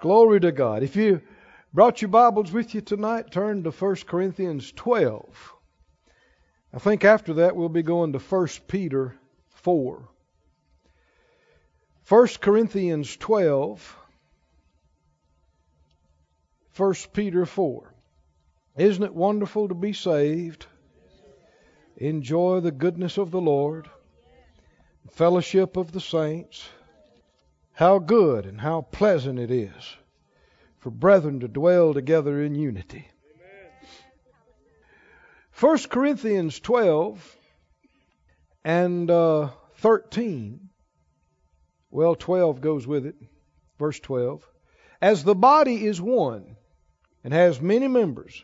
Glory to God. If you brought your Bibles with you tonight, turn to 1 Corinthians 12. I think after that we'll be going to 1 Peter 4. 1 Corinthians 12, 1 Peter 4. Isn't it wonderful to be saved? Enjoy the goodness of the Lord, fellowship of the saints. How good and how pleasant it is for brethren to dwell together in unity. 1 Corinthians 12 and uh, 13. Well, 12 goes with it. Verse 12. As the body is one and has many members,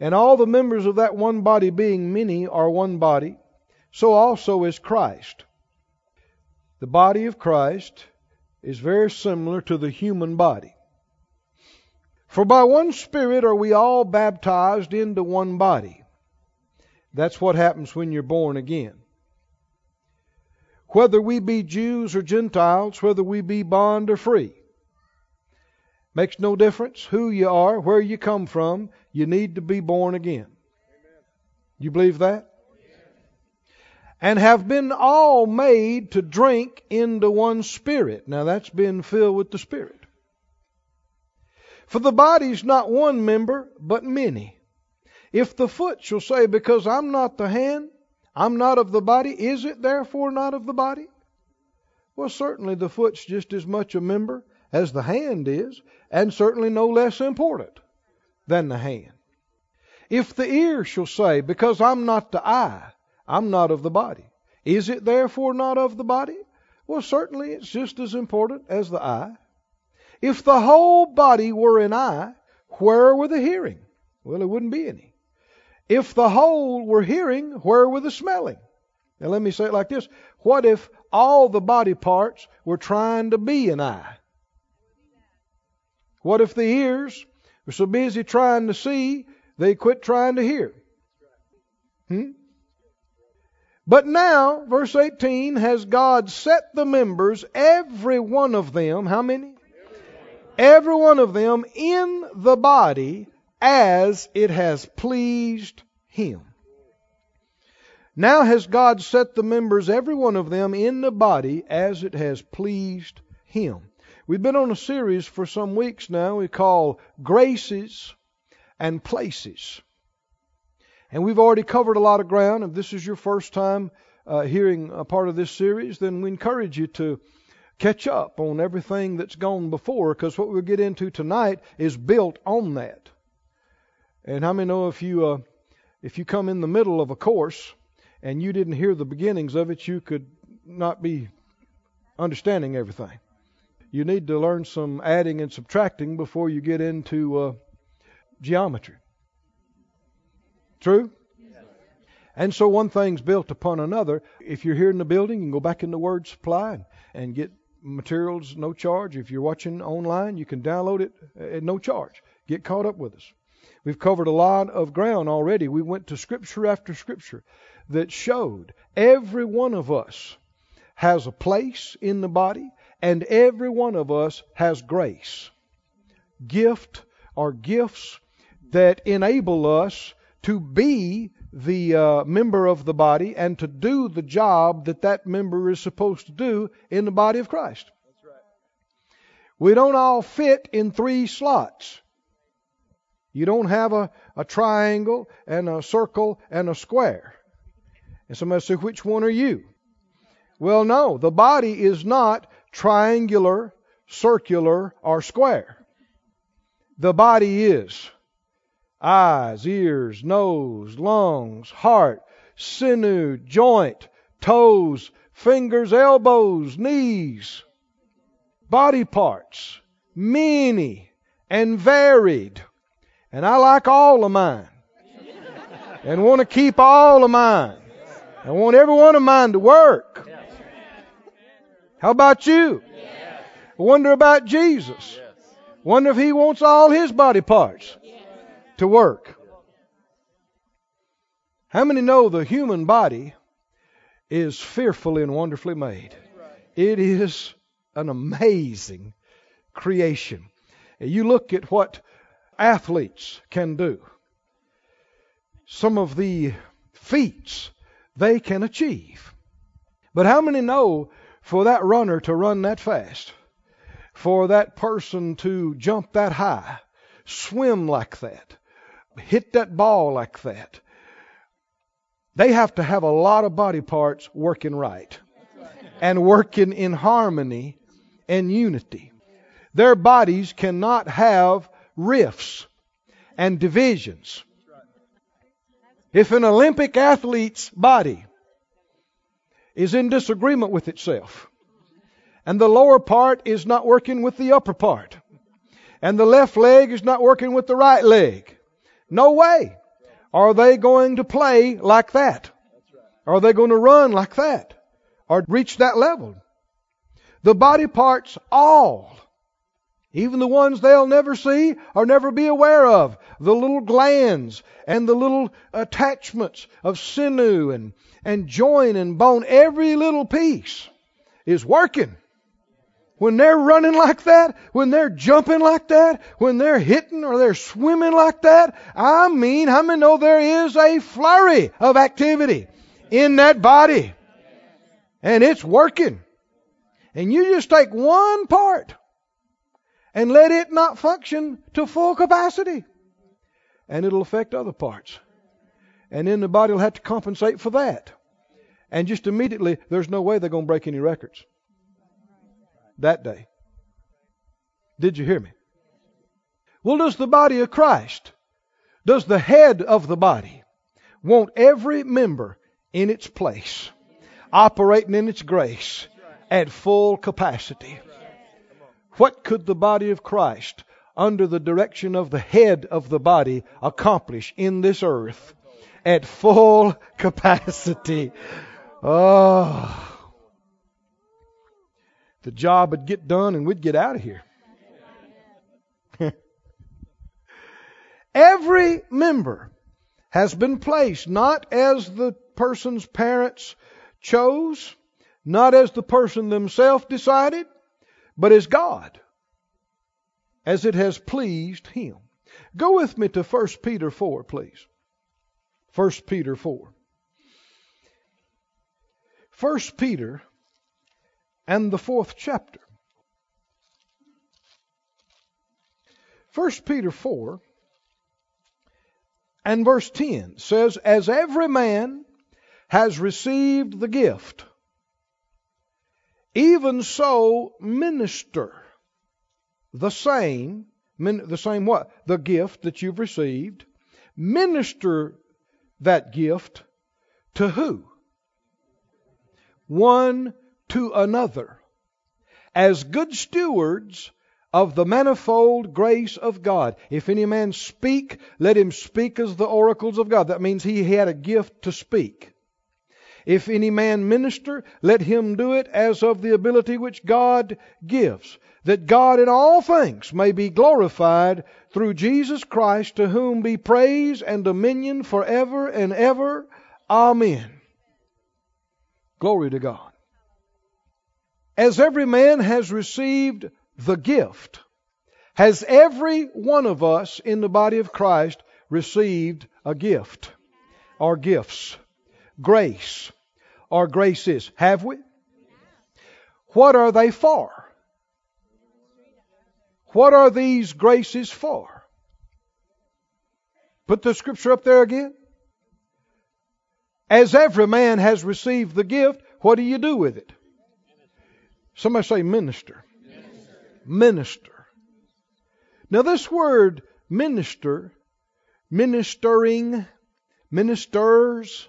and all the members of that one body being many are one body, so also is Christ. The body of Christ is very similar to the human body. For by one Spirit are we all baptized into one body. That's what happens when you're born again. Whether we be Jews or Gentiles, whether we be bond or free. Makes no difference who you are, where you come from, you need to be born again. You believe that? And have been all made to drink into one spirit. Now that's been filled with the Spirit. For the body's not one member, but many. If the foot shall say, Because I'm not the hand, I'm not of the body, is it therefore not of the body? Well, certainly the foot's just as much a member as the hand is, and certainly no less important than the hand. If the ear shall say, Because I'm not the eye, I'm not of the body, is it therefore not of the body? Well, certainly it's just as important as the eye. If the whole body were an eye, where were the hearing? Well, it wouldn't be any. If the whole were hearing, where were the smelling? Now let me say it like this. What if all the body parts were trying to be an eye? What if the ears were so busy trying to see, they quit trying to hear? Hmm? But now, verse 18, has God set the members, every one of them, how many? Every one of them in the body as it has pleased him. Now has God set the members, every one of them, in the body as it has pleased him. We've been on a series for some weeks now we call Graces and Places. And we've already covered a lot of ground. If this is your first time uh, hearing a part of this series, then we encourage you to catch up on everything that's gone before because what we'll get into tonight is built on that. And how many know if you uh, if you come in the middle of a course and you didn't hear the beginnings of it, you could not be understanding everything. You need to learn some adding and subtracting before you get into uh, geometry. True? And so one thing's built upon another. If you're here in the building, you can go back in the word supply and, and get materials no charge. If you're watching online, you can download it at no charge. Get caught up with us. We've covered a lot of ground already. We went to scripture after scripture that showed every one of us has a place in the body and every one of us has grace. Gift or gifts that enable us to be the uh, member of the body and to do the job that that member is supposed to do in the body of Christ. That's right. We don't all fit in three slots. You don't have a, a triangle and a circle and a square. And somebody say, which one are you? Well, no, the body is not triangular, circular, or square. The body is eyes, ears, nose, lungs, heart, sinew, joint, toes, fingers, elbows, knees, body parts, many and varied. And I like all of mine. and want to keep all of mine. I want every one of mine to work. How about you? I wonder about Jesus. Wonder if he wants all his body parts to work. How many know the human body is fearfully and wonderfully made? It is an amazing creation. You look at what athletes can do, some of the feats they can achieve. But how many know for that runner to run that fast, for that person to jump that high, swim like that, hit that ball like that, they have to have a lot of body parts working right and working in harmony and unity. Their bodies cannot have rifts and divisions. If an Olympic athlete's body is in disagreement with itself, and the lower part is not working with the upper part, and the left leg is not working with the right leg, no way are they going to play like that. Are they going to run like that? Or reach that level? The body parts all even the ones they'll never see or never be aware of. The little glands and the little attachments of sinew and, and joint and bone. Every little piece is working. When they're running like that, when they're jumping like that, when they're hitting or they're swimming like that, I mean, how many know there is a flurry of activity in that body? And it's working. And you just take one part and let it not function to full capacity. And it'll affect other parts. And then the body will have to compensate for that. And just immediately, there's no way they're going to break any records that day. Did you hear me? Well, does the body of Christ, does the head of the body want every member in its place, operating in its grace at full capacity? What could the body of Christ, under the direction of the head of the body, accomplish in this earth at full capacity? Oh. The job would get done and we'd get out of here. Every member has been placed not as the person's parents chose, not as the person themselves decided, but as God, as it has pleased Him. Go with me to 1 Peter 4, please. 1 Peter 4. 1 Peter and the fourth chapter. 1 Peter 4 and verse 10 says, As every man has received the gift, even so, minister the same, the same what? The gift that you've received. Minister that gift to who? One to another. As good stewards of the manifold grace of God. If any man speak, let him speak as the oracles of God. That means he had a gift to speak. If any man minister, let him do it as of the ability which God gives, that God in all things may be glorified through Jesus Christ, to whom be praise and dominion forever and ever. Amen. Glory to God. As every man has received the gift, has every one of us in the body of Christ received a gift or gifts? grace or graces. Have we? What are they for? What are these graces for? Put the scripture up there again. As every man has received the gift, what do you do with it? Somebody say minister. Minister. Now, this word minister, ministering, ministers,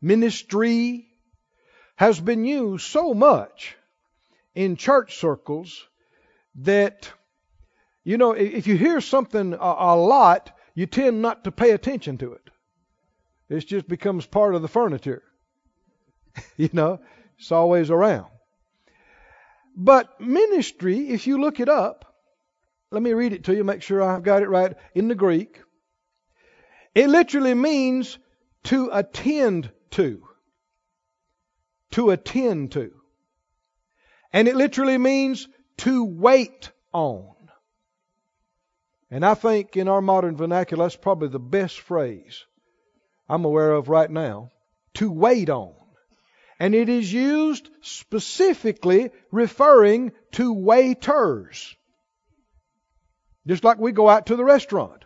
ministry has been used so much in church circles that, you know, if you hear something a, a lot, you tend not to pay attention to it. It just becomes part of the furniture. you know, it's always around. But ministry, if you look it up, let me read it to you, make sure I've got it right in the Greek. It literally means to attend to. To attend to. And it literally means to wait on. And I think in our modern vernacular, that's probably the best phrase I'm aware of right now to wait on. And it is used specifically referring to waiters. Just like we go out to the restaurant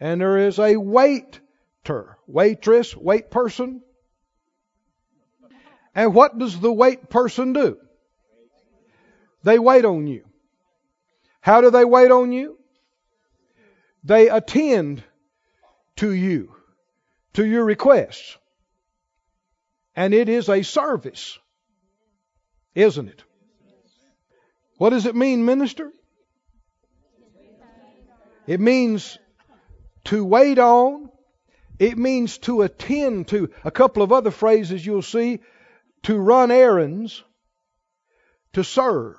and there is a waiter, waitress, wait person. And what does the wait person do? They wait on you. How do they wait on you? They attend to you, to your requests. And it is a service, isn't it? What does it mean, minister? It means to wait on. It means to attend to. A couple of other phrases you'll see to run errands, to serve.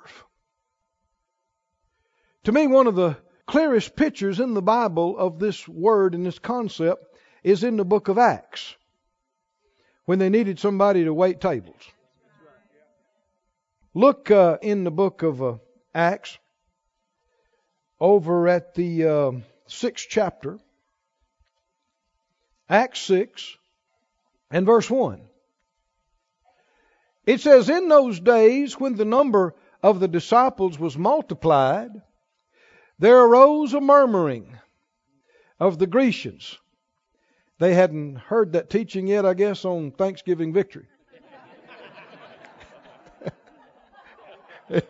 To me, one of the clearest pictures in the Bible of this word and this concept is in the book of Acts when they needed somebody to wait tables. Look uh, in the book of uh, Acts over at the uh, sixth chapter, Acts 6 and verse 1. It says, In those days when the number of the disciples was multiplied, there arose a murmuring of the Grecians. They hadn't heard that teaching yet, I guess, on Thanksgiving victory.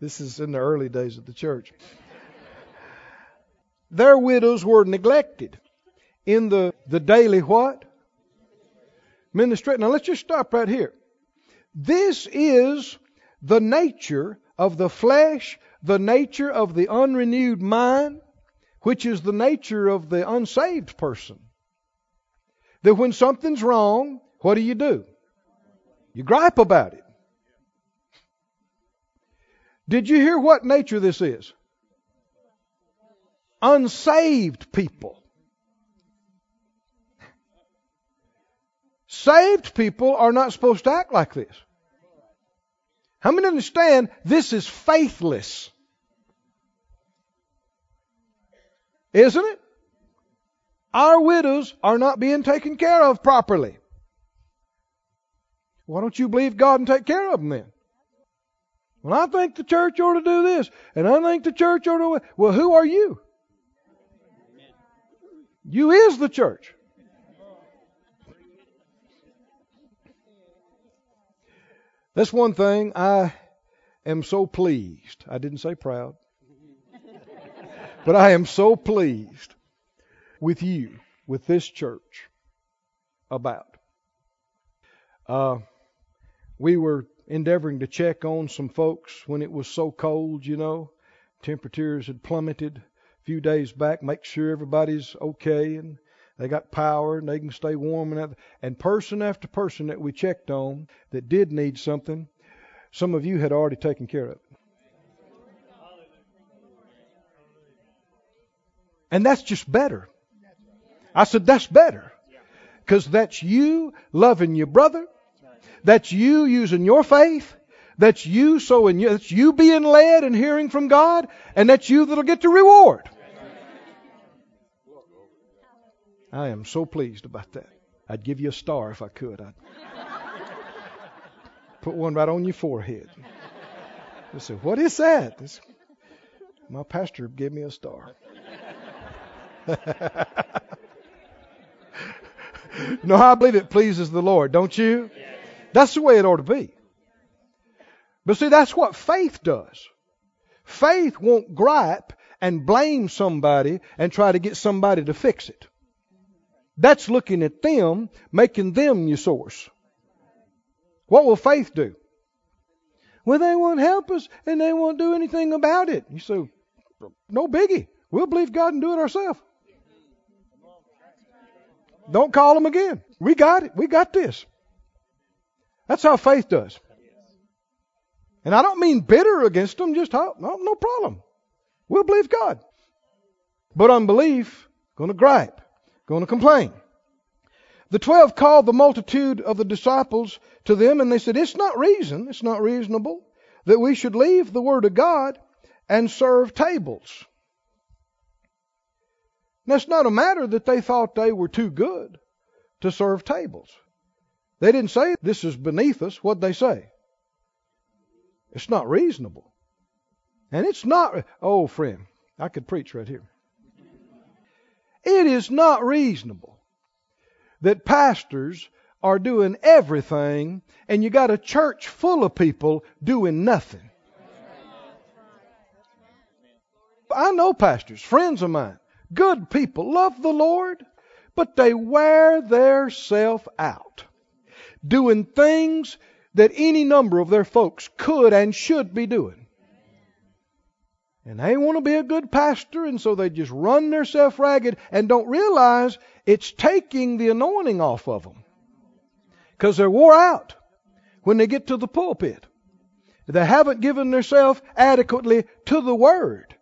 this is in the early days of the church. Their widows were neglected in the, the daily what? Ministry. Now let's just stop right here. This is the nature of the flesh, the nature of the unrenewed mind, which is the nature of the unsaved person. That when something's wrong, what do you do? You gripe about it. Did you hear what nature this is? Unsaved people. Saved people are not supposed to act like this. How many understand this is faithless? Isn't it? Our widows are not being taken care of properly. Why don't you believe God and take care of them then? Well, I think the church ought to do this, and I think the church ought to. Well, who are you? You is the church. That's one thing I am so pleased. I didn't say proud. but I am so pleased with you, with this church, about. Uh, we were endeavoring to check on some folks when it was so cold, you know. Temperatures had plummeted a few days back, make sure everybody's okay and they got power and they can stay warm and. And person after person that we checked on that did need something, some of you had already taken care of. And that's just better. I said, that's better. Because that's you loving your brother. That's you using your faith. That's you sowing. That's you being led and hearing from God. And that's you that'll get the reward. I am so pleased about that. I'd give you a star if I could. I'd put one right on your forehead. I said, What is that? My pastor gave me a star. no, I believe it pleases the Lord, don't you? That's the way it ought to be. But see, that's what faith does. Faith won't gripe and blame somebody and try to get somebody to fix it. That's looking at them, making them your source. What will faith do? Well, they won't help us and they won't do anything about it. You say, no biggie. We'll believe God and do it ourselves. Don't call them again. We got it. We got this. That's how faith does. And I don't mean bitter against them, just oh, no, no problem. We'll believe God. But unbelief, gonna gripe going to complain. The twelve called the multitude of the disciples to them and they said, It's not reason, it's not reasonable that we should leave the Word of God and serve tables. Now, it's not a matter that they thought they were too good to serve tables. They didn't say this is beneath us. What'd they say? It's not reasonable. And it's not, oh, friend, I could preach right here. It is not reasonable that pastors are doing everything and you got a church full of people doing nothing. I know pastors, friends of mine, good people, love the Lord, but they wear their self out doing things that any number of their folks could and should be doing. And they want to be a good pastor, and so they just run themselves ragged and don't realize it's taking the anointing off of them. Because they're wore out when they get to the pulpit. They haven't given themselves adequately to the Word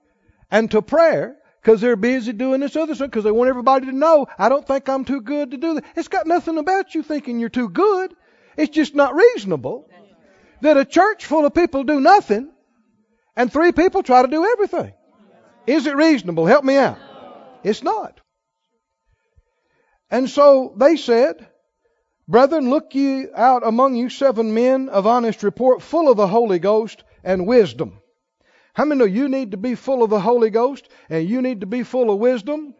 and to prayer because they're busy doing this other stuff because they want everybody to know, I don't think I'm too good to do that. It's got nothing about you thinking you're too good. It's just not reasonable that a church full of people do nothing and three people try to do everything. Is it reasonable? Help me out. It's not. And so they said, Brethren, look ye out among you seven men of honest report, full of the Holy Ghost and wisdom. How many know you need to be full of the Holy Ghost and you need to be full of wisdom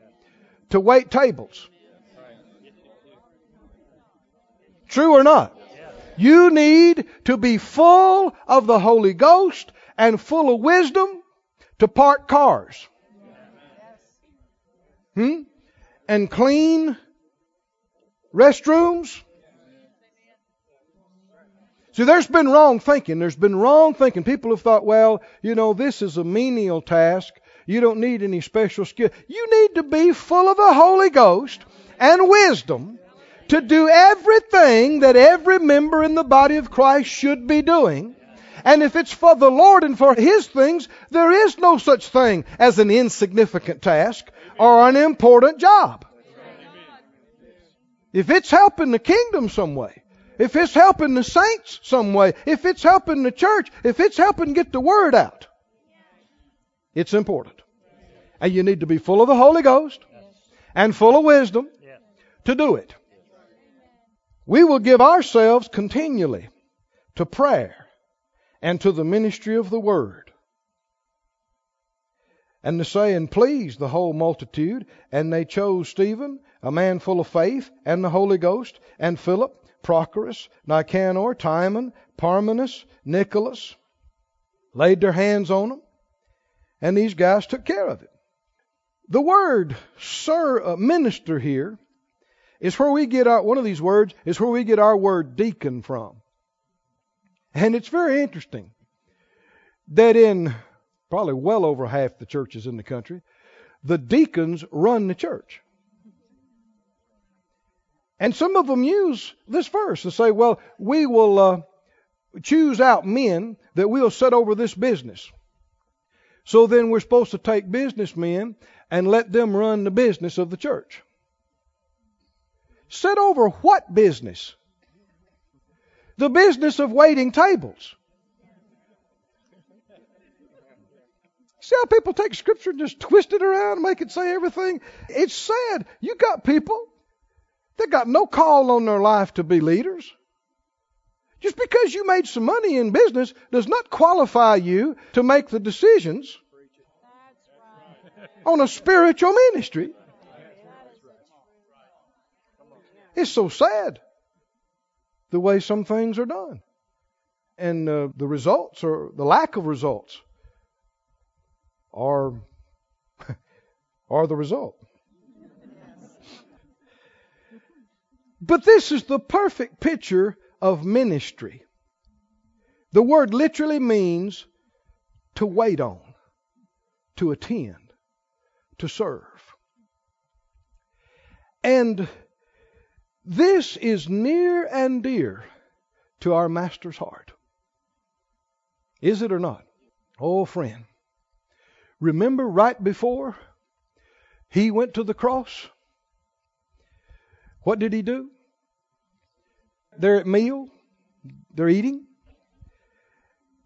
to wait tables? True or not? You need to be full of the Holy Ghost and full of wisdom to park cars. Hmm? And clean restrooms. See, there's been wrong thinking. There's been wrong thinking. People have thought, well, you know, this is a menial task. You don't need any special skill. You need to be full of the Holy Ghost and wisdom to do everything that every member in the body of Christ should be doing. And if it's for the Lord and for His things, there is no such thing as an insignificant task or an important job. If it's helping the kingdom some way, if it's helping the saints some way, if it's helping the church, if it's helping get the word out, it's important. And you need to be full of the Holy Ghost and full of wisdom to do it. We will give ourselves continually to prayer and to the ministry of the word. And the saying pleased the whole multitude, and they chose Stephen, a man full of faith and the Holy Ghost, and Philip, Prochorus, Nicanor, Timon, Parmenas, Nicholas, laid their hands on them, and these guys took care of it. The word sir, uh, minister here is where we get our, one of these words is where we get our word deacon from. And it's very interesting that in probably well over half the churches in the country, the deacons run the church. And some of them use this verse to say, well, we will uh, choose out men that we'll set over this business. So then we're supposed to take businessmen and let them run the business of the church. Set over what business? The business of waiting tables. See how people take scripture and just twist it around and make it say everything? It's sad. You got people that got no call on their life to be leaders. Just because you made some money in business does not qualify you to make the decisions on a spiritual ministry. It's so sad the way some things are done. And uh, the results or the lack of results are are the result. But this is the perfect picture of ministry. The word literally means to wait on, to attend, to serve. And this is near and dear to our Master's heart. Is it or not? Oh, friend. Remember right before he went to the cross? What did he do? They're at meal, they're eating,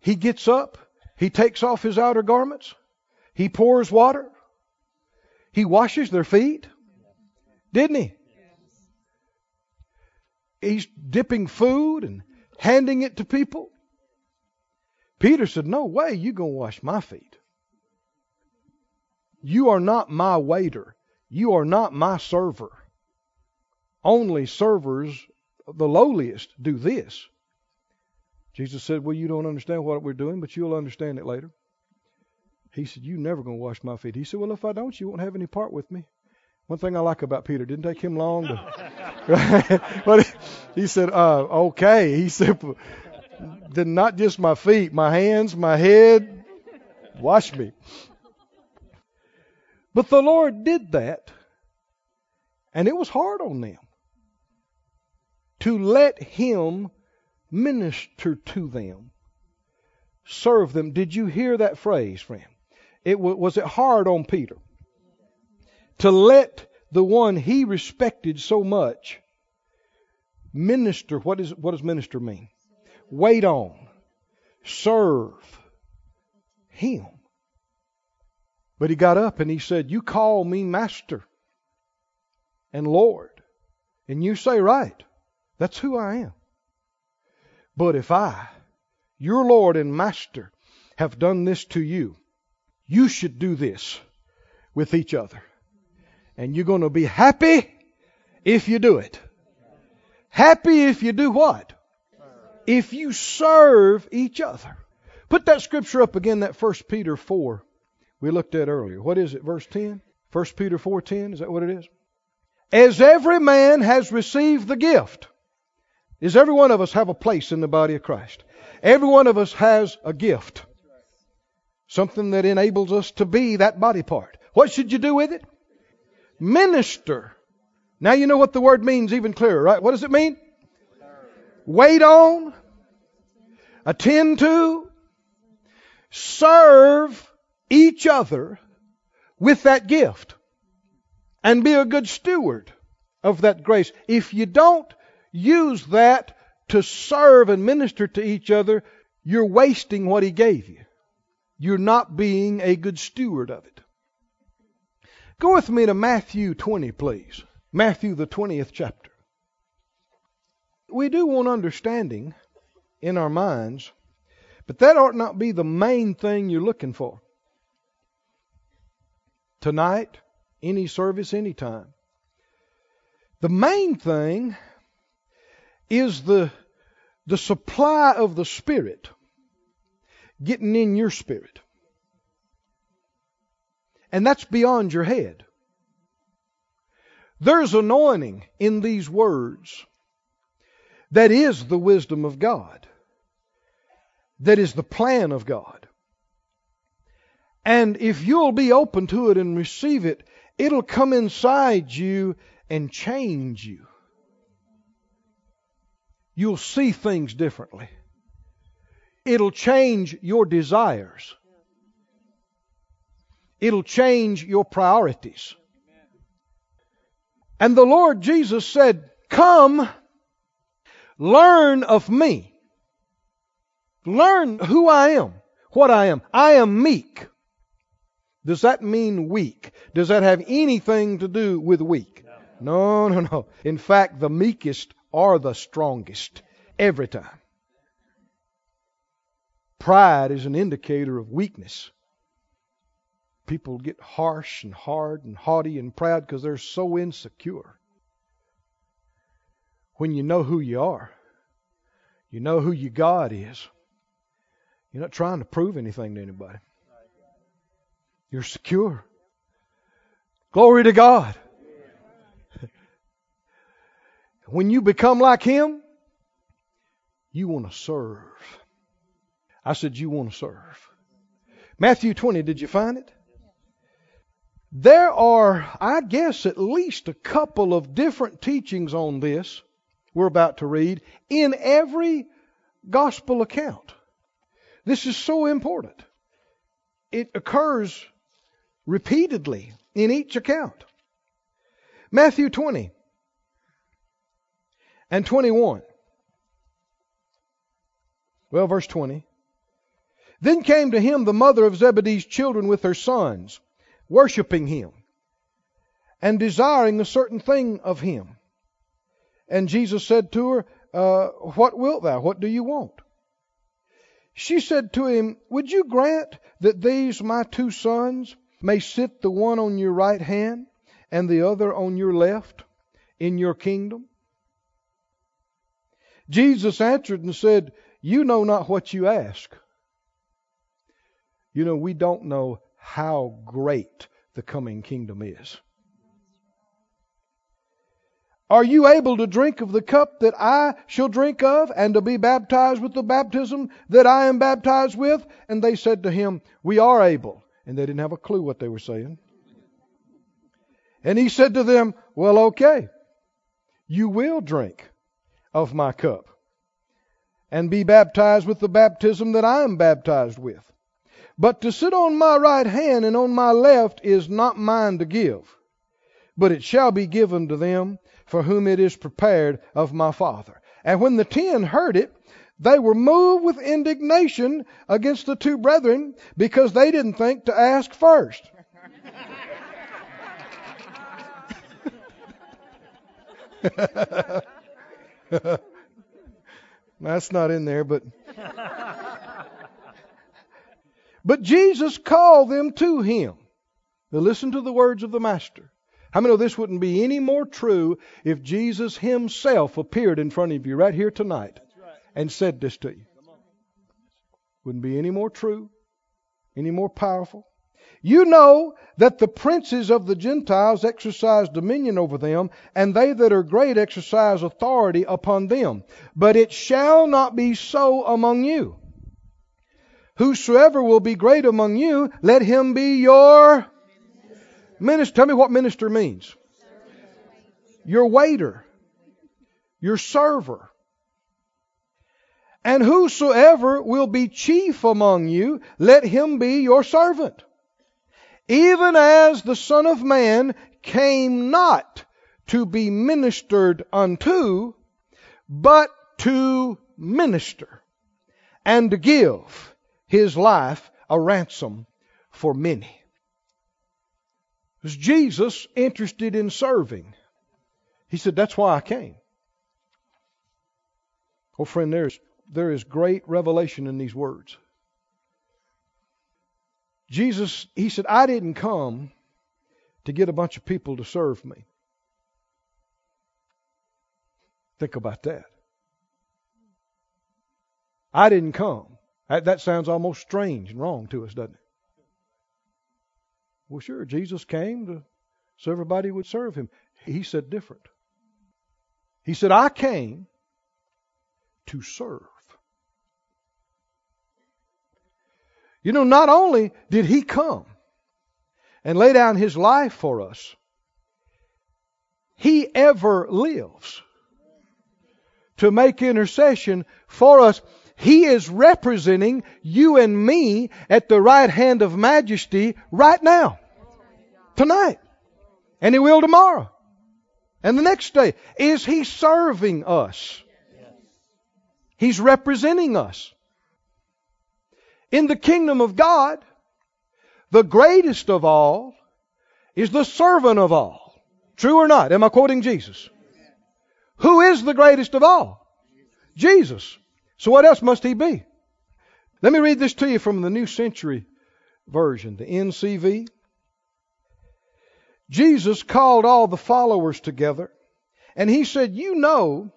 he gets up, he takes off his outer garments, he pours water, he washes their feet. Didn't he? He's dipping food and handing it to people. Peter said, No way, you're going to wash my feet. You are not my waiter. You are not my server. Only servers, the lowliest, do this. Jesus said, Well, you don't understand what we're doing, but you'll understand it later. He said, You're never going to wash my feet. He said, Well, if I don't, you won't have any part with me. One thing I like about Peter, didn't take him long to. but he said, uh, Okay. He said, Then not just my feet, my hands, my head, wash me. But the Lord did that, and it was hard on them to let Him minister to them, serve them. Did you hear that phrase, friend? It was it hard on Peter to let the one he respected so much minister. What is what does minister mean? Wait on, serve him. But he got up and he said, "You call me master and Lord, and you say right. That's who I am. But if I, your Lord and Master, have done this to you, you should do this with each other. And you're going to be happy if you do it. Happy if you do what? If you serve each other. Put that scripture up again, that 1 Peter 4 we looked at earlier. What is it, verse 10? 1 Peter 4.10, is that what it is? As every man has received the gift. Does every one of us have a place in the body of Christ? Every one of us has a gift. Something that enables us to be that body part. What should you do with it? Minister. Now you know what the word means even clearer, right? What does it mean? Wait on, attend to, serve each other with that gift, and be a good steward of that grace. If you don't use that to serve and minister to each other, you're wasting what He gave you. You're not being a good steward of it. Go with me to Matthew 20, please. Matthew, the 20th chapter. We do want understanding in our minds, but that ought not be the main thing you're looking for. Tonight, any service, anytime. The main thing is the, the supply of the Spirit getting in your spirit. And that's beyond your head. There's anointing in these words that is the wisdom of God, that is the plan of God. And if you'll be open to it and receive it, it'll come inside you and change you. You'll see things differently. It'll change your desires. It'll change your priorities. And the Lord Jesus said, Come, learn of me. Learn who I am, what I am. I am meek. Does that mean weak? Does that have anything to do with weak? No, no, no. In fact, the meekest are the strongest every time. Pride is an indicator of weakness. People get harsh and hard and haughty and proud because they're so insecure. When you know who you are, you know who your God is, you're not trying to prove anything to anybody. You're secure. Glory to God. when you become like Him, you want to serve. I said, You want to serve. Matthew 20, did you find it? There are, I guess, at least a couple of different teachings on this we're about to read in every gospel account. This is so important. It occurs repeatedly in each account. Matthew 20 and 21. Well, verse 20. Then came to him the mother of Zebedee's children with her sons, worshiping him, and desiring a certain thing of him. And Jesus said to her, uh, What wilt thou? What do you want? She said to him, Would you grant that these my two sons may sit the one on your right hand and the other on your left in your kingdom? Jesus answered and said, You know not what you ask. You know, we don't know how great the coming kingdom is. Are you able to drink of the cup that I shall drink of, and to be baptized with the baptism that I am baptized with? And they said to him, We are able. And they didn't have a clue what they were saying. And he said to them, Well, okay. You will drink of my cup and be baptized with the baptism that I am baptized with. But to sit on my right hand and on my left is not mine to give, but it shall be given to them for whom it is prepared of my Father. And when the ten heard it, they were moved with indignation against the two brethren because they didn't think to ask first. That's not in there, but. But Jesus called them to him. Now listen to the words of the Master. How many know this wouldn't be any more true if Jesus himself appeared in front of you right here tonight and said this to you? Wouldn't be any more true, any more powerful. You know that the princes of the Gentiles exercise dominion over them, and they that are great exercise authority upon them. But it shall not be so among you. Whosoever will be great among you, let him be your Minister, tell me what minister means. Your waiter, your server. And whosoever will be chief among you, let him be your servant. Even as the Son of Man came not to be ministered unto, but to minister and to give his life a ransom for many. Was Jesus interested in serving? He said, That's why I came. Oh, friend, there's, there is great revelation in these words. Jesus, he said, I didn't come to get a bunch of people to serve me. Think about that. I didn't come. That, that sounds almost strange and wrong to us, doesn't it? Well, sure, Jesus came to so everybody would serve him. He said different. He said, I came to serve. You know, not only did he come and lay down his life for us, he ever lives to make intercession for us. He is representing you and me at the right hand of majesty right now tonight. And He will tomorrow. And the next day. Is He serving us? He's representing us. In the kingdom of God, the greatest of all is the servant of all. True or not? Am I quoting Jesus? Who is the greatest of all? Jesus. So what else must he be? Let me read this to you from the New Century Version, the NCV. Jesus called all the followers together and he said, You know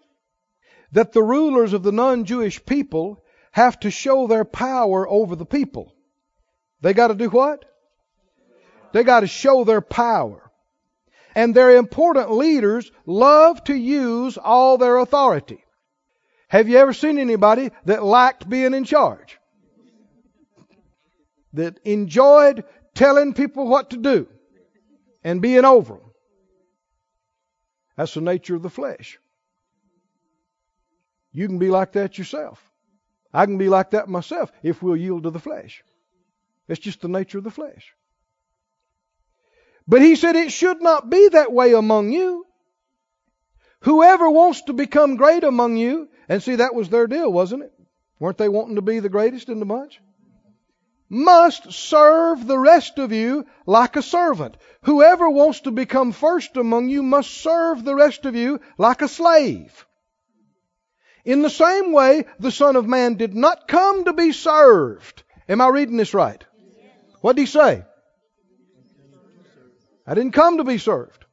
that the rulers of the non Jewish people have to show their power over the people. They got to do what? They got to show their power. And their important leaders love to use all their authority. Have you ever seen anybody that liked being in charge? That enjoyed telling people what to do? and being over them. That's the nature of the flesh. You can be like that yourself. I can be like that myself if we'll yield to the flesh. It's just the nature of the flesh. But he said it should not be that way among you. Whoever wants to become great among you, and see, that was their deal, wasn't it? Weren't they wanting to be the greatest in the bunch? must serve the rest of you like a servant. Whoever wants to become first among you must serve the rest of you like a slave. In the same way, the Son of Man did not come to be served. Am I reading this right? What did he say? I didn't come to be served.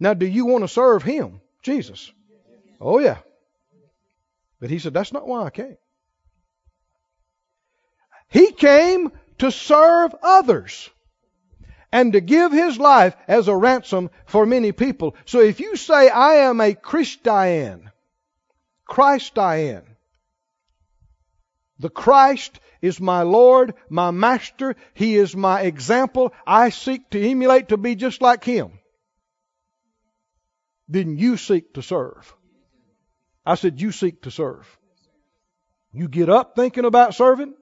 Now, do you want to serve him, Jesus? Oh, yeah. But he said, that's not why I came. He came to serve others and to give his life as a ransom for many people. So if you say, I am a Christian, Christian, the Christ is my Lord, my Master, He is my example, I seek to emulate to be just like Him then you seek to serve. I said, you seek to serve. You get up thinking about serving,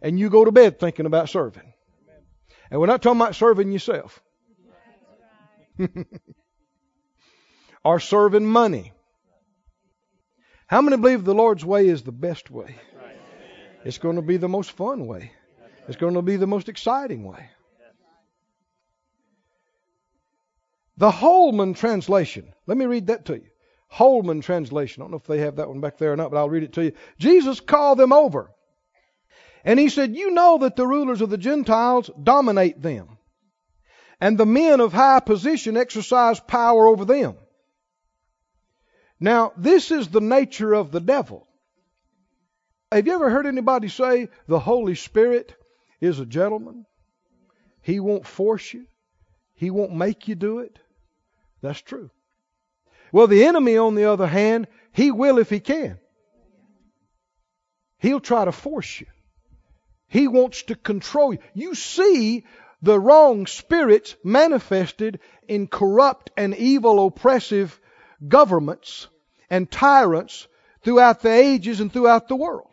and you go to bed thinking about serving. And we're not talking about serving yourself. or serving money. How many believe the Lord's way is the best way? It's going to be the most fun way. It's going to be the most exciting way. The Holman translation. Let me read that to you. Holman translation. I don't know if they have that one back there or not, but I'll read it to you. Jesus called them over. And he said, You know that the rulers of the Gentiles dominate them, and the men of high position exercise power over them. Now, this is the nature of the devil. Have you ever heard anybody say the Holy Spirit is a gentleman? He won't force you. He won't make you do it. That's true. Well, the enemy, on the other hand, he will if he can. He'll try to force you. He wants to control you. You see the wrong spirits manifested in corrupt and evil, oppressive governments and tyrants throughout the ages and throughout the world.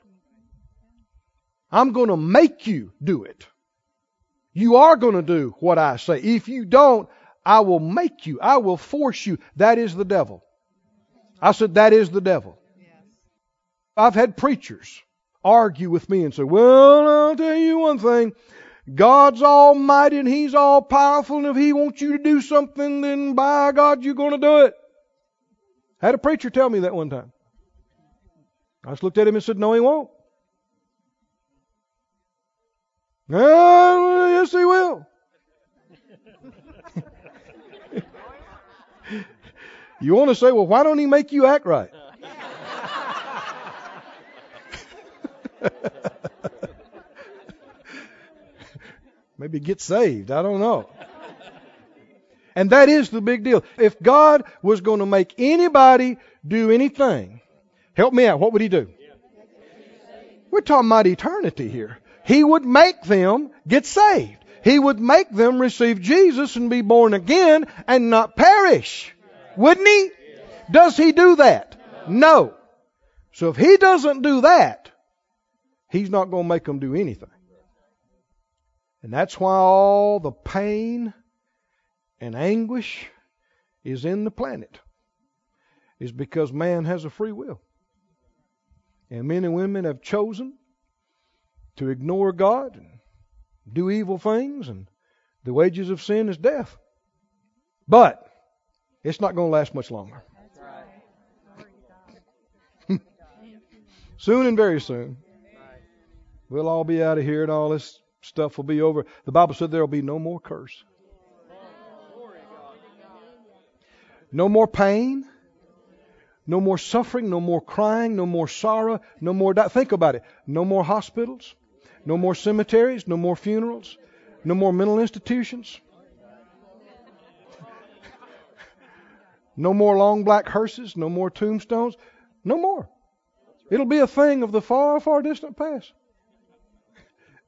I'm going to make you do it. You are going to do what I say. If you don't, I will make you. I will force you. That is the devil. I said, that is the devil. I've had preachers argue with me and say, well, I'll tell you one thing. God's almighty and He's all powerful, and if He wants you to do something, then by God, you're going to do it. I had a preacher tell me that one time. I just looked at him and said, No, He won't. Yes, He will. You want to say, well, why don't he make you act right? Maybe get saved. I don't know. And that is the big deal. If God was going to make anybody do anything, help me out, what would he do? We're talking about eternity here. He would make them get saved. He would make them receive Jesus and be born again and not perish. Wouldn't he? Does he do that? No. So if he doesn't do that, he's not going to make them do anything. And that's why all the pain and anguish is in the planet. Is because man has a free will. And men and women have chosen to ignore God and do evil things, and the wages of sin is death. But it's not going to last much longer. soon and very soon, we'll all be out of here and all this stuff will be over. The Bible said there will be no more curse, no more pain, no more suffering, no more crying, no more sorrow, no more. Di- Think about it. No more hospitals, no more cemeteries, no more funerals, no more mental institutions. No more long black hearses, no more tombstones, no more. It'll be a thing of the far, far distant past.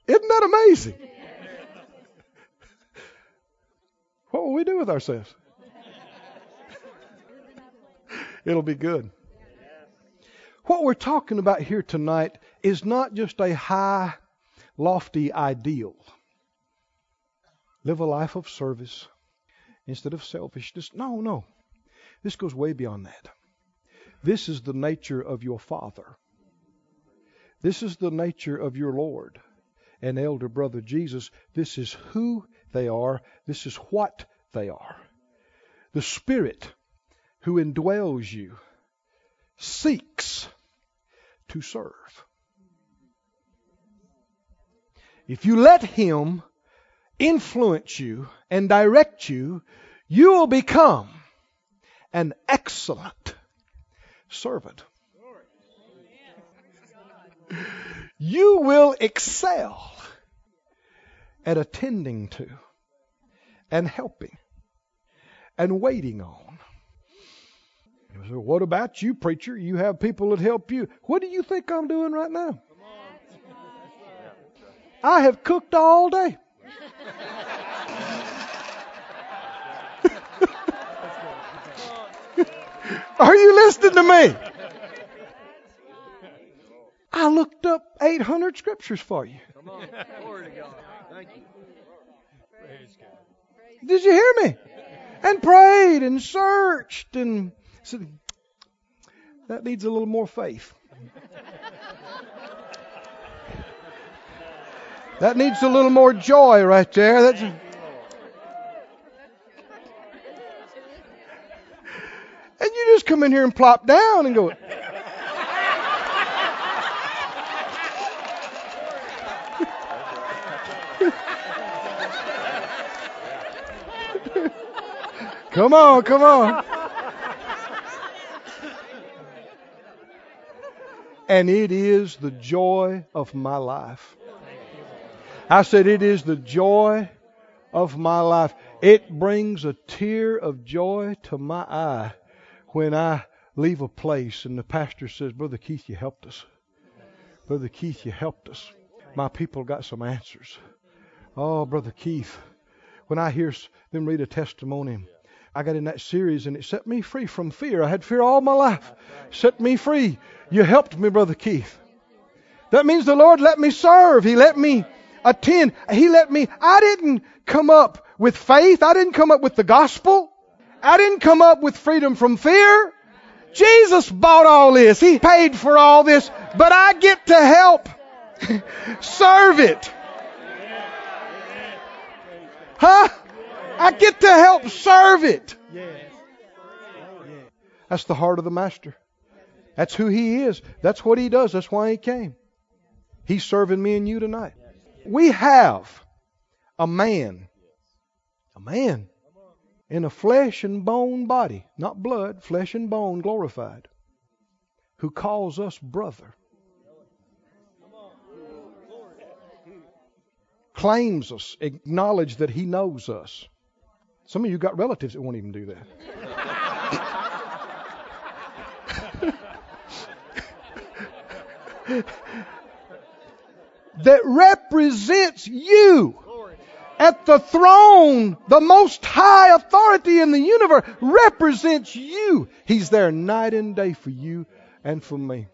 Isn't that amazing? what will we do with ourselves? It'll be good. What we're talking about here tonight is not just a high, lofty ideal. Live a life of service instead of selfishness. No, no. This goes way beyond that. This is the nature of your Father. This is the nature of your Lord and elder brother Jesus. This is who they are. This is what they are. The Spirit who indwells you seeks to serve. If you let Him influence you and direct you, you will become an excellent servant. You will excel at attending to and helping and waiting on. So what about you, preacher? You have people that help you. What do you think I'm doing right now? I have cooked all day. Are you listening to me? I looked up 800 scriptures for you. Did you hear me? And prayed and searched and said, that needs a little more faith. That needs a little more joy right there. That's, and you just come in here and plop down and go, Come on, come on. and it is the joy of my life. I said, It is the joy of my life. It brings a tear of joy to my eye when I leave a place and the pastor says, Brother Keith, you helped us. Brother Keith, you helped us. My people got some answers. Oh, Brother Keith, when I hear them read a testimony, I got in that series and it set me free from fear. I had fear all my life. Set me free. You helped me, Brother Keith. That means the Lord let me serve. He let me attend. He let me, I didn't come up with faith. I didn't come up with the gospel. I didn't come up with freedom from fear. Jesus bought all this. He paid for all this, but I get to help serve it. Huh? I get to help serve it. That's the heart of the master. That's who he is. That's what he does. That's why he came. He's serving me and you tonight. We have a man, a man in a flesh and bone body, not blood, flesh and bone glorified, who calls us brother. Claims us, acknowledge that he knows us. Some of you got relatives that won't even do that. that represents you at the throne, the most high authority in the universe represents you. He's there night and day for you and for me.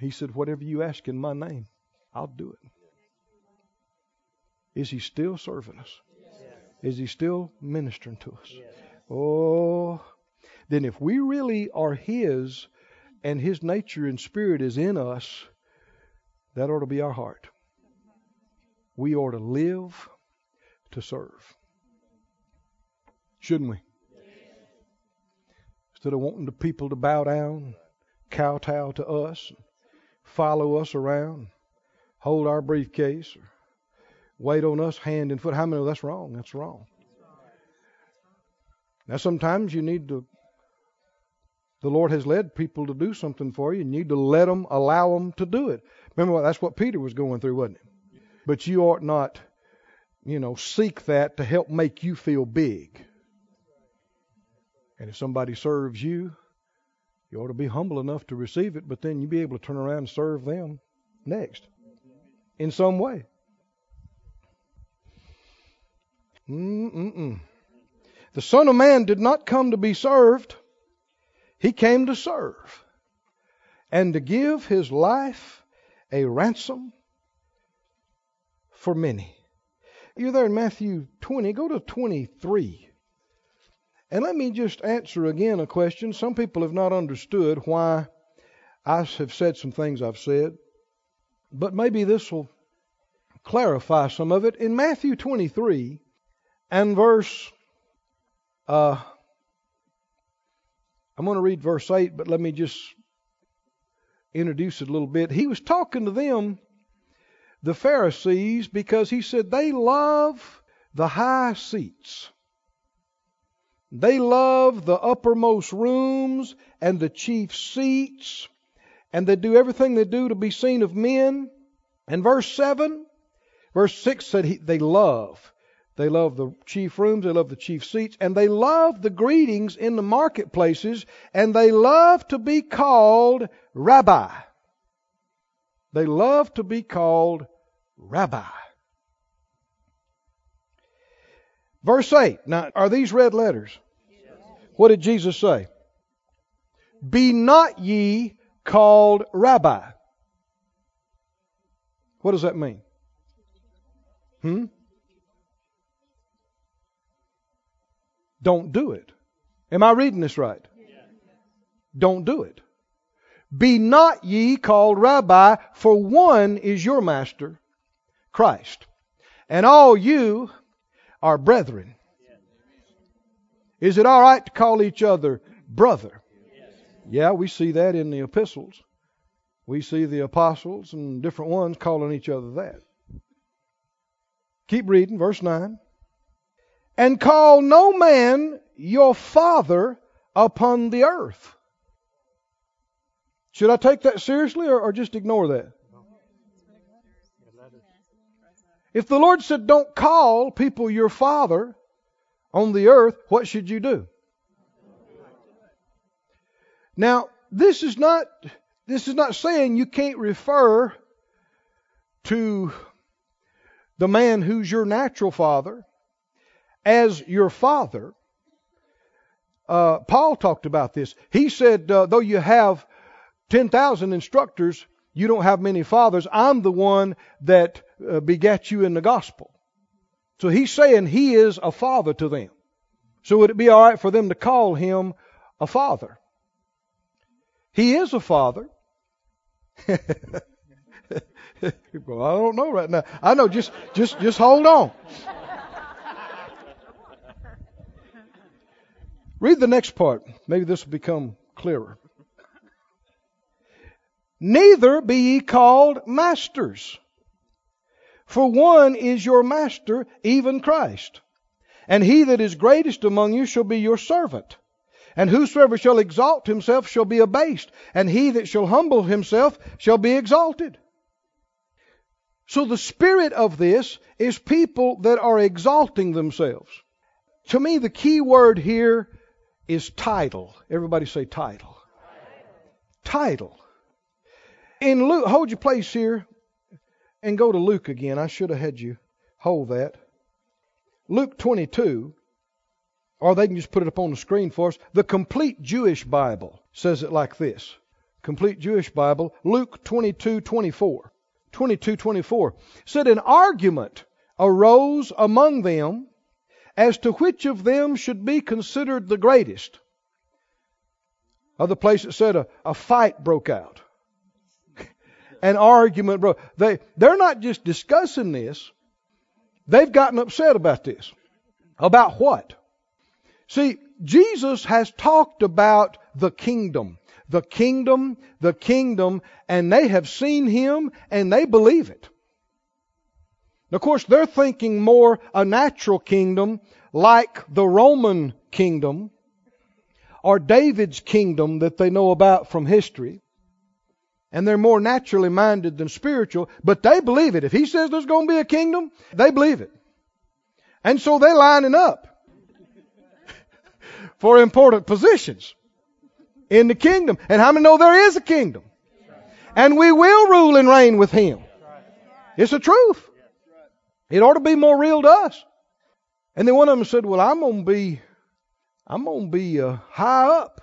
He said, Whatever you ask in my name, I'll do it. Is he still serving us? Is he still ministering to us? Oh, then if we really are his and his nature and spirit is in us, that ought to be our heart. We ought to live to serve. Shouldn't we? Instead of wanting the people to bow down, kowtow to us, follow us around, hold our briefcase, wait on us hand and foot. How many know that's wrong? That's wrong. Now, sometimes you need to, the Lord has led people to do something for you. You need to let them, allow them to do it. Remember, that's what Peter was going through, wasn't it? But you ought not, you know, seek that to help make you feel big. And if somebody serves you, you ought to be humble enough to receive it, but then you be able to turn around and serve them next in some way. Mm-mm-mm. The Son of Man did not come to be served, He came to serve and to give His life a ransom for many. You're there in Matthew 20. Go to 23. And let me just answer again a question. Some people have not understood why I have said some things I've said, but maybe this will clarify some of it. In Matthew 23 and verse, uh, I'm going to read verse 8, but let me just introduce it a little bit. He was talking to them, the Pharisees, because he said they love the high seats. They love the uppermost rooms and the chief seats, and they do everything they do to be seen of men. And verse 7, verse 6 said he, they love. They love the chief rooms, they love the chief seats, and they love the greetings in the marketplaces, and they love to be called rabbi. They love to be called rabbi. Verse 8. Now, are these red letters? What did Jesus say? Be not ye called rabbi. What does that mean? Hmm? Don't do it. Am I reading this right? Don't do it. Be not ye called rabbi, for one is your master, Christ. And all you are brethren. Is it all right to call each other brother? Yeah, we see that in the epistles. We see the apostles and different ones calling each other that. Keep reading, verse 9. And call no man your father upon the earth. Should I take that seriously or, or just ignore that? If the Lord said, don't call people your father on the earth, what should you do? Now, this is not this is not saying you can't refer to the man who's your natural father as your father. Uh, Paul talked about this. He said, uh, though you have 10,000 instructors, you don't have many fathers. I'm the one that uh, begat you in the gospel. So he's saying he is a father to them. So would it be all right for them to call him a father? He is a father. well, I don't know right now. I know. Just, just, just hold on. Read the next part. Maybe this will become clearer. Neither be ye called masters. For one is your master, even Christ. And he that is greatest among you shall be your servant. And whosoever shall exalt himself shall be abased, and he that shall humble himself shall be exalted. So the spirit of this is people that are exalting themselves. To me, the key word here is title. Everybody say title. Title. In Luke, hold your place here and go to Luke again. I should have had you hold that. Luke 22, or they can just put it up on the screen for us. The complete Jewish Bible says it like this. Complete Jewish Bible, Luke 22, 24. 22, 24. Said an argument arose among them as to which of them should be considered the greatest. Other place it said a, a fight broke out an argument, bro. They they're not just discussing this. They've gotten upset about this. About what? See, Jesus has talked about the kingdom. The kingdom, the kingdom, and they have seen him and they believe it. Of course, they're thinking more a natural kingdom like the Roman kingdom or David's kingdom that they know about from history and they're more naturally minded than spiritual, but they believe it. If he says there's going to be a kingdom, they believe it. And so they're lining up for important positions in the kingdom. And how many know there is a kingdom? And we will rule and reign with him. It's the truth. It ought to be more real to us. And then one of them said, "Well, I'm going to be, I'm going to be uh, high up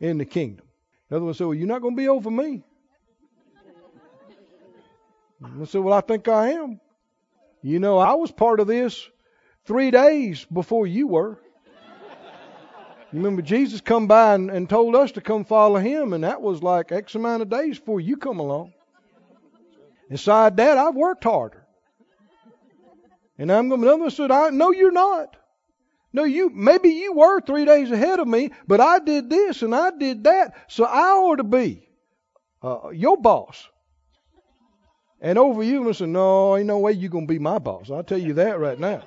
in the kingdom." Another one said, "Well, you're not going to be over me." I said, Well, I think I am. You know, I was part of this three days before you were. Remember, Jesus come by and, and told us to come follow him, and that was like X amount of days before you come along. Inside that, I've worked harder. And I'm going, to, another said, I, no, you're not. No, you, maybe you were three days ahead of me, but I did this and I did that, so I ought to be uh, your boss. And over you, I said, no, ain't no way you're going to be my boss. I'll tell you that right now.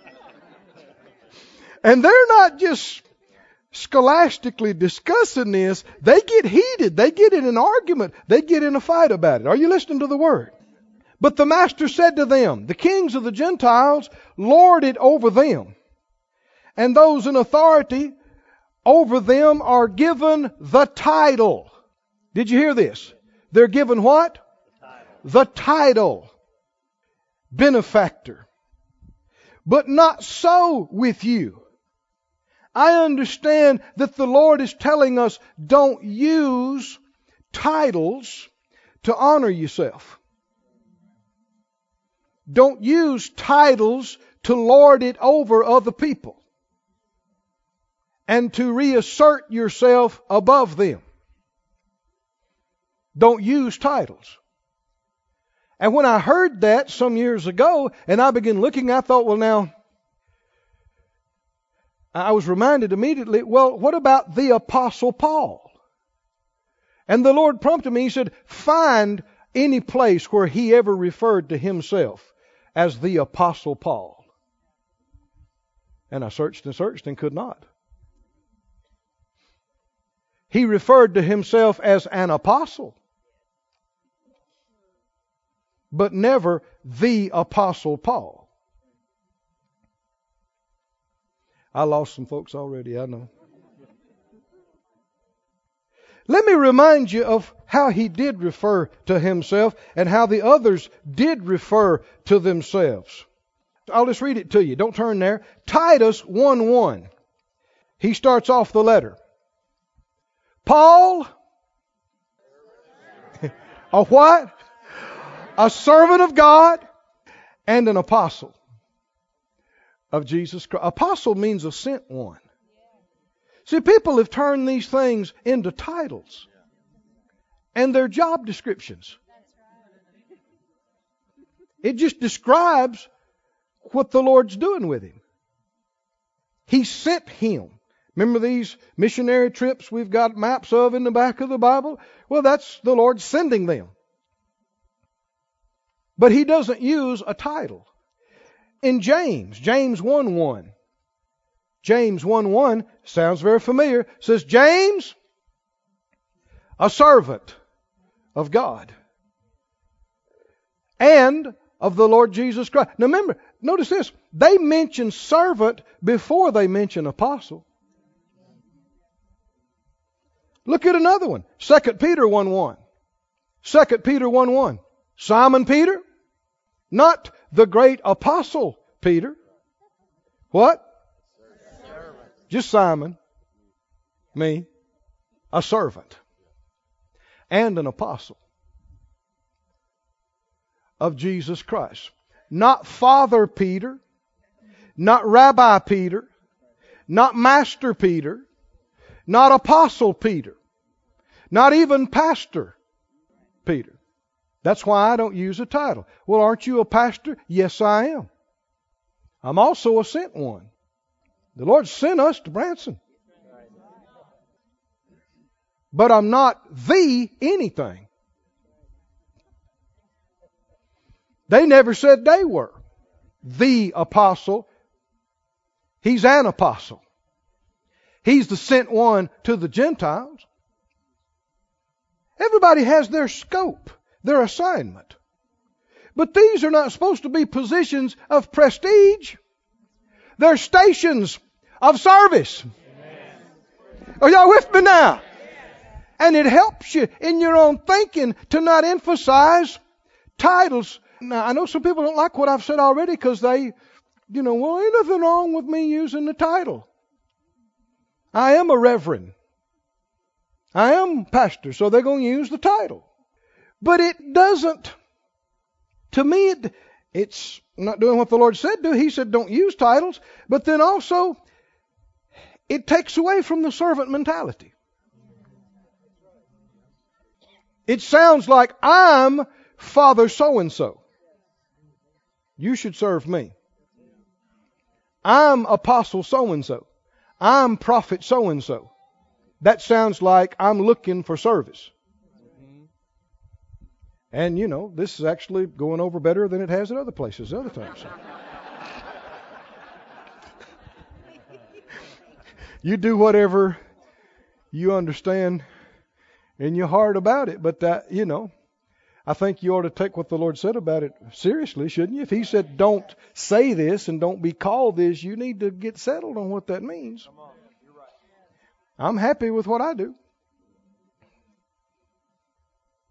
and they're not just scholastically discussing this, they get heated. They get in an argument. They get in a fight about it. Are you listening to the word? But the master said to them, the kings of the Gentiles lord it over them. And those in authority over them are given the title. Did you hear this? They're given what? The title. Benefactor. But not so with you. I understand that the Lord is telling us don't use titles to honor yourself. Don't use titles to lord it over other people and to reassert yourself above them. Don't use titles. And when I heard that some years ago and I began looking, I thought, well, now, I was reminded immediately, well, what about the Apostle Paul? And the Lord prompted me, He said, find any place where he ever referred to himself as the Apostle Paul. And I searched and searched and could not. He referred to himself as an apostle, but never the Apostle Paul. I lost some folks already, I know. Let me remind you of how he did refer to himself and how the others did refer to themselves. I'll just read it to you. Don't turn there. Titus 1 1. He starts off the letter. Paul, a what? A servant of God and an apostle of Jesus Christ. Apostle means a sent one. See, people have turned these things into titles and their job descriptions. It just describes what the Lord's doing with him. He sent him. Remember these missionary trips we've got maps of in the back of the Bible? Well, that's the Lord sending them. But he doesn't use a title in James, James 1 1. James 1 1 sounds very familiar. Says, James, a servant of God and of the Lord Jesus Christ. Now remember, notice this. They mention servant before they mention apostle. Look at another one. 2 Peter 1 1. 2 Peter 1 1. Simon Peter, not the great apostle Peter. What? Servant. Just Simon. Me. A servant. And an apostle of Jesus Christ. Not Father Peter. Not Rabbi Peter. Not Master Peter. Not Apostle Peter. Not even Pastor Peter. That's why I don't use a title. Well, aren't you a pastor? Yes, I am. I'm also a sent one. The Lord sent us to Branson. But I'm not the anything. They never said they were the apostle. He's an apostle. He's the sent one to the Gentiles. Everybody has their scope their assignment. But these are not supposed to be positions of prestige. They're stations of service. Amen. Are y'all with me now? And it helps you in your own thinking to not emphasize titles. Now, I know some people don't like what I've said already because they, you know, well, ain't nothing wrong with me using the title. I am a reverend. I am pastor, so they're going to use the title. But it doesn't. To me, it, it's not doing what the Lord said do. He said don't use titles. But then also, it takes away from the servant mentality. It sounds like I'm Father so and so. You should serve me. I'm Apostle so and so. I'm Prophet so and so. That sounds like I'm looking for service. And you know, this is actually going over better than it has at other places, other times. you do whatever you understand in your heart about it, but that you know, I think you ought to take what the Lord said about it seriously, shouldn't you? If He said, "Don't say this and don't be called this," you need to get settled on what that means. I'm happy with what I do.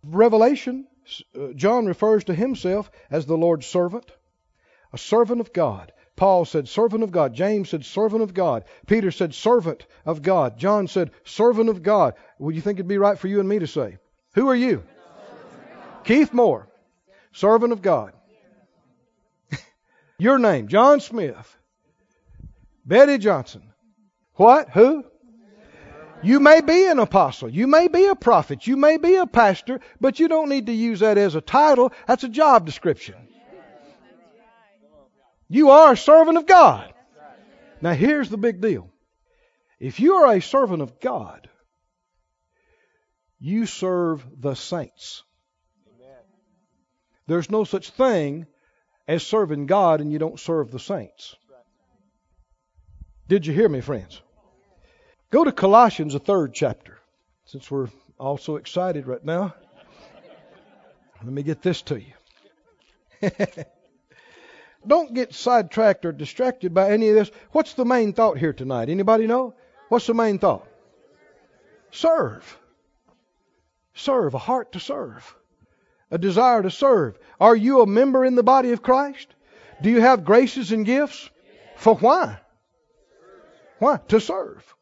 Revelation Uh, John refers to himself as the Lord's servant, a servant of God. Paul said, servant of God. James said, servant of God. Peter said, servant of God. John said, servant of God. Would you think it'd be right for you and me to say? Who are you? Keith Moore, servant of God. Your name, John Smith. Betty Johnson. What? Who? You may be an apostle. You may be a prophet. You may be a pastor, but you don't need to use that as a title. That's a job description. You are a servant of God. Now here's the big deal. If you are a servant of God, you serve the saints. There's no such thing as serving God and you don't serve the saints. Did you hear me, friends? Go to Colossians, the third chapter, since we're all so excited right now. Let me get this to you. Don't get sidetracked or distracted by any of this. What's the main thought here tonight? Anybody know? What's the main thought? Serve. Serve, a heart to serve, a desire to serve. Are you a member in the body of Christ? Do you have graces and gifts? For why? Why? To serve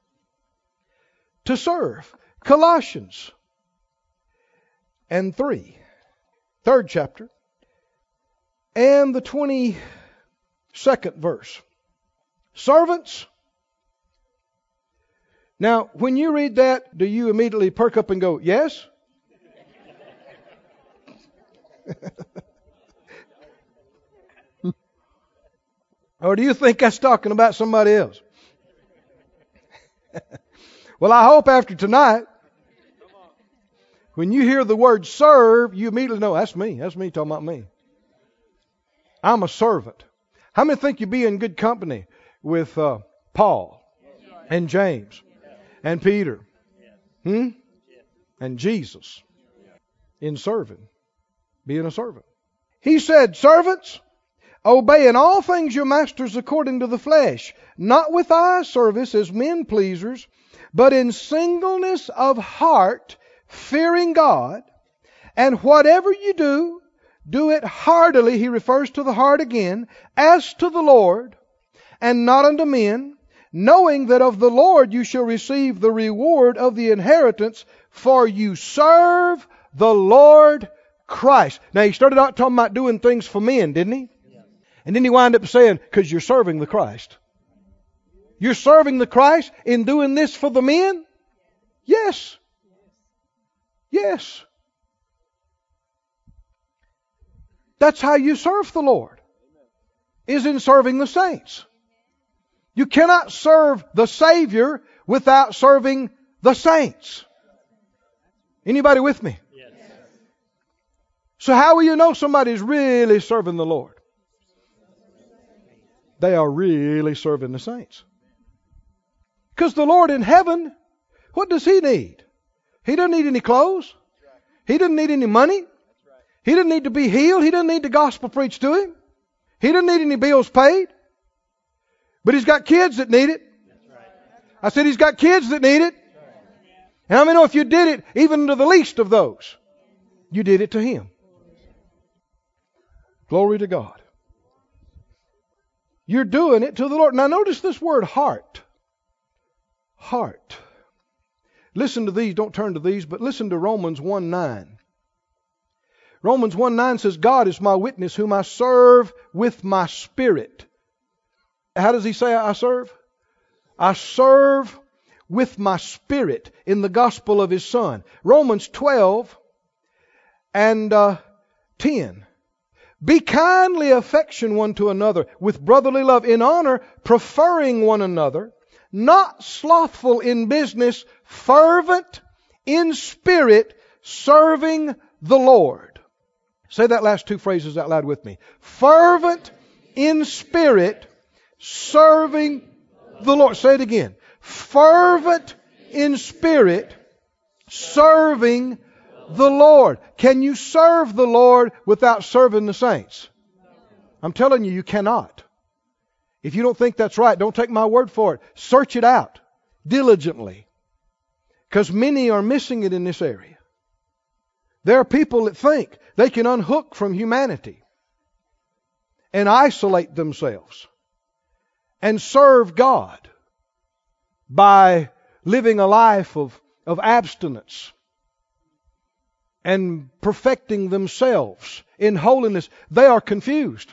to serve. Colossians and 3, third chapter, and the 22nd verse. Servants. Now, when you read that, do you immediately perk up and go, yes? or do you think that's talking about somebody else? Well, I hope after tonight, when you hear the word serve, you immediately know that's me. That's me talking about me. I'm a servant. How many think you'd be in good company with uh, Paul and James and Peter? Hmm? And Jesus in serving, being a servant. He said, Servants, obey in all things your masters according to the flesh, not with eye service as men pleasers but in singleness of heart, fearing God. And whatever you do, do it heartily, he refers to the heart again, as to the Lord, and not unto men, knowing that of the Lord you shall receive the reward of the inheritance, for you serve the Lord Christ. Now he started out talking about doing things for men, didn't he? And then he wound up saying, because you're serving the Christ. You're serving the Christ in doing this for the men? Yes. Yes. That's how you serve the Lord. Is in serving the saints. You cannot serve the Savior without serving the saints. Anybody with me? Yes. So how will you know somebody's really serving the Lord? They are really serving the saints. Because the Lord in heaven, what does He need? He doesn't need any clothes. He doesn't need any money. He doesn't need to be healed. He doesn't need the gospel preached to him. He doesn't need any bills paid. But he's got kids that need it. I said he's got kids that need it. And how many know if you did it, even to the least of those, you did it to him? Glory to God. You're doing it to the Lord. Now notice this word heart heart. Listen to these, don't turn to these, but listen to Romans 1 9. Romans 1 9 says, God is my witness, whom I serve with my spirit. How does he say I serve? I serve with my spirit in the gospel of his son. Romans 12 and uh, 10. Be kindly affection one to another with brotherly love, in honor, preferring one another, not slothful in business, fervent in spirit, serving the Lord. Say that last two phrases out loud with me. Fervent in spirit, serving the Lord. Say it again. Fervent in spirit, serving the Lord. Can you serve the Lord without serving the saints? I'm telling you, you cannot. If you don't think that's right, don't take my word for it. Search it out diligently. Because many are missing it in this area. There are people that think they can unhook from humanity and isolate themselves and serve God by living a life of, of abstinence and perfecting themselves in holiness. They are confused.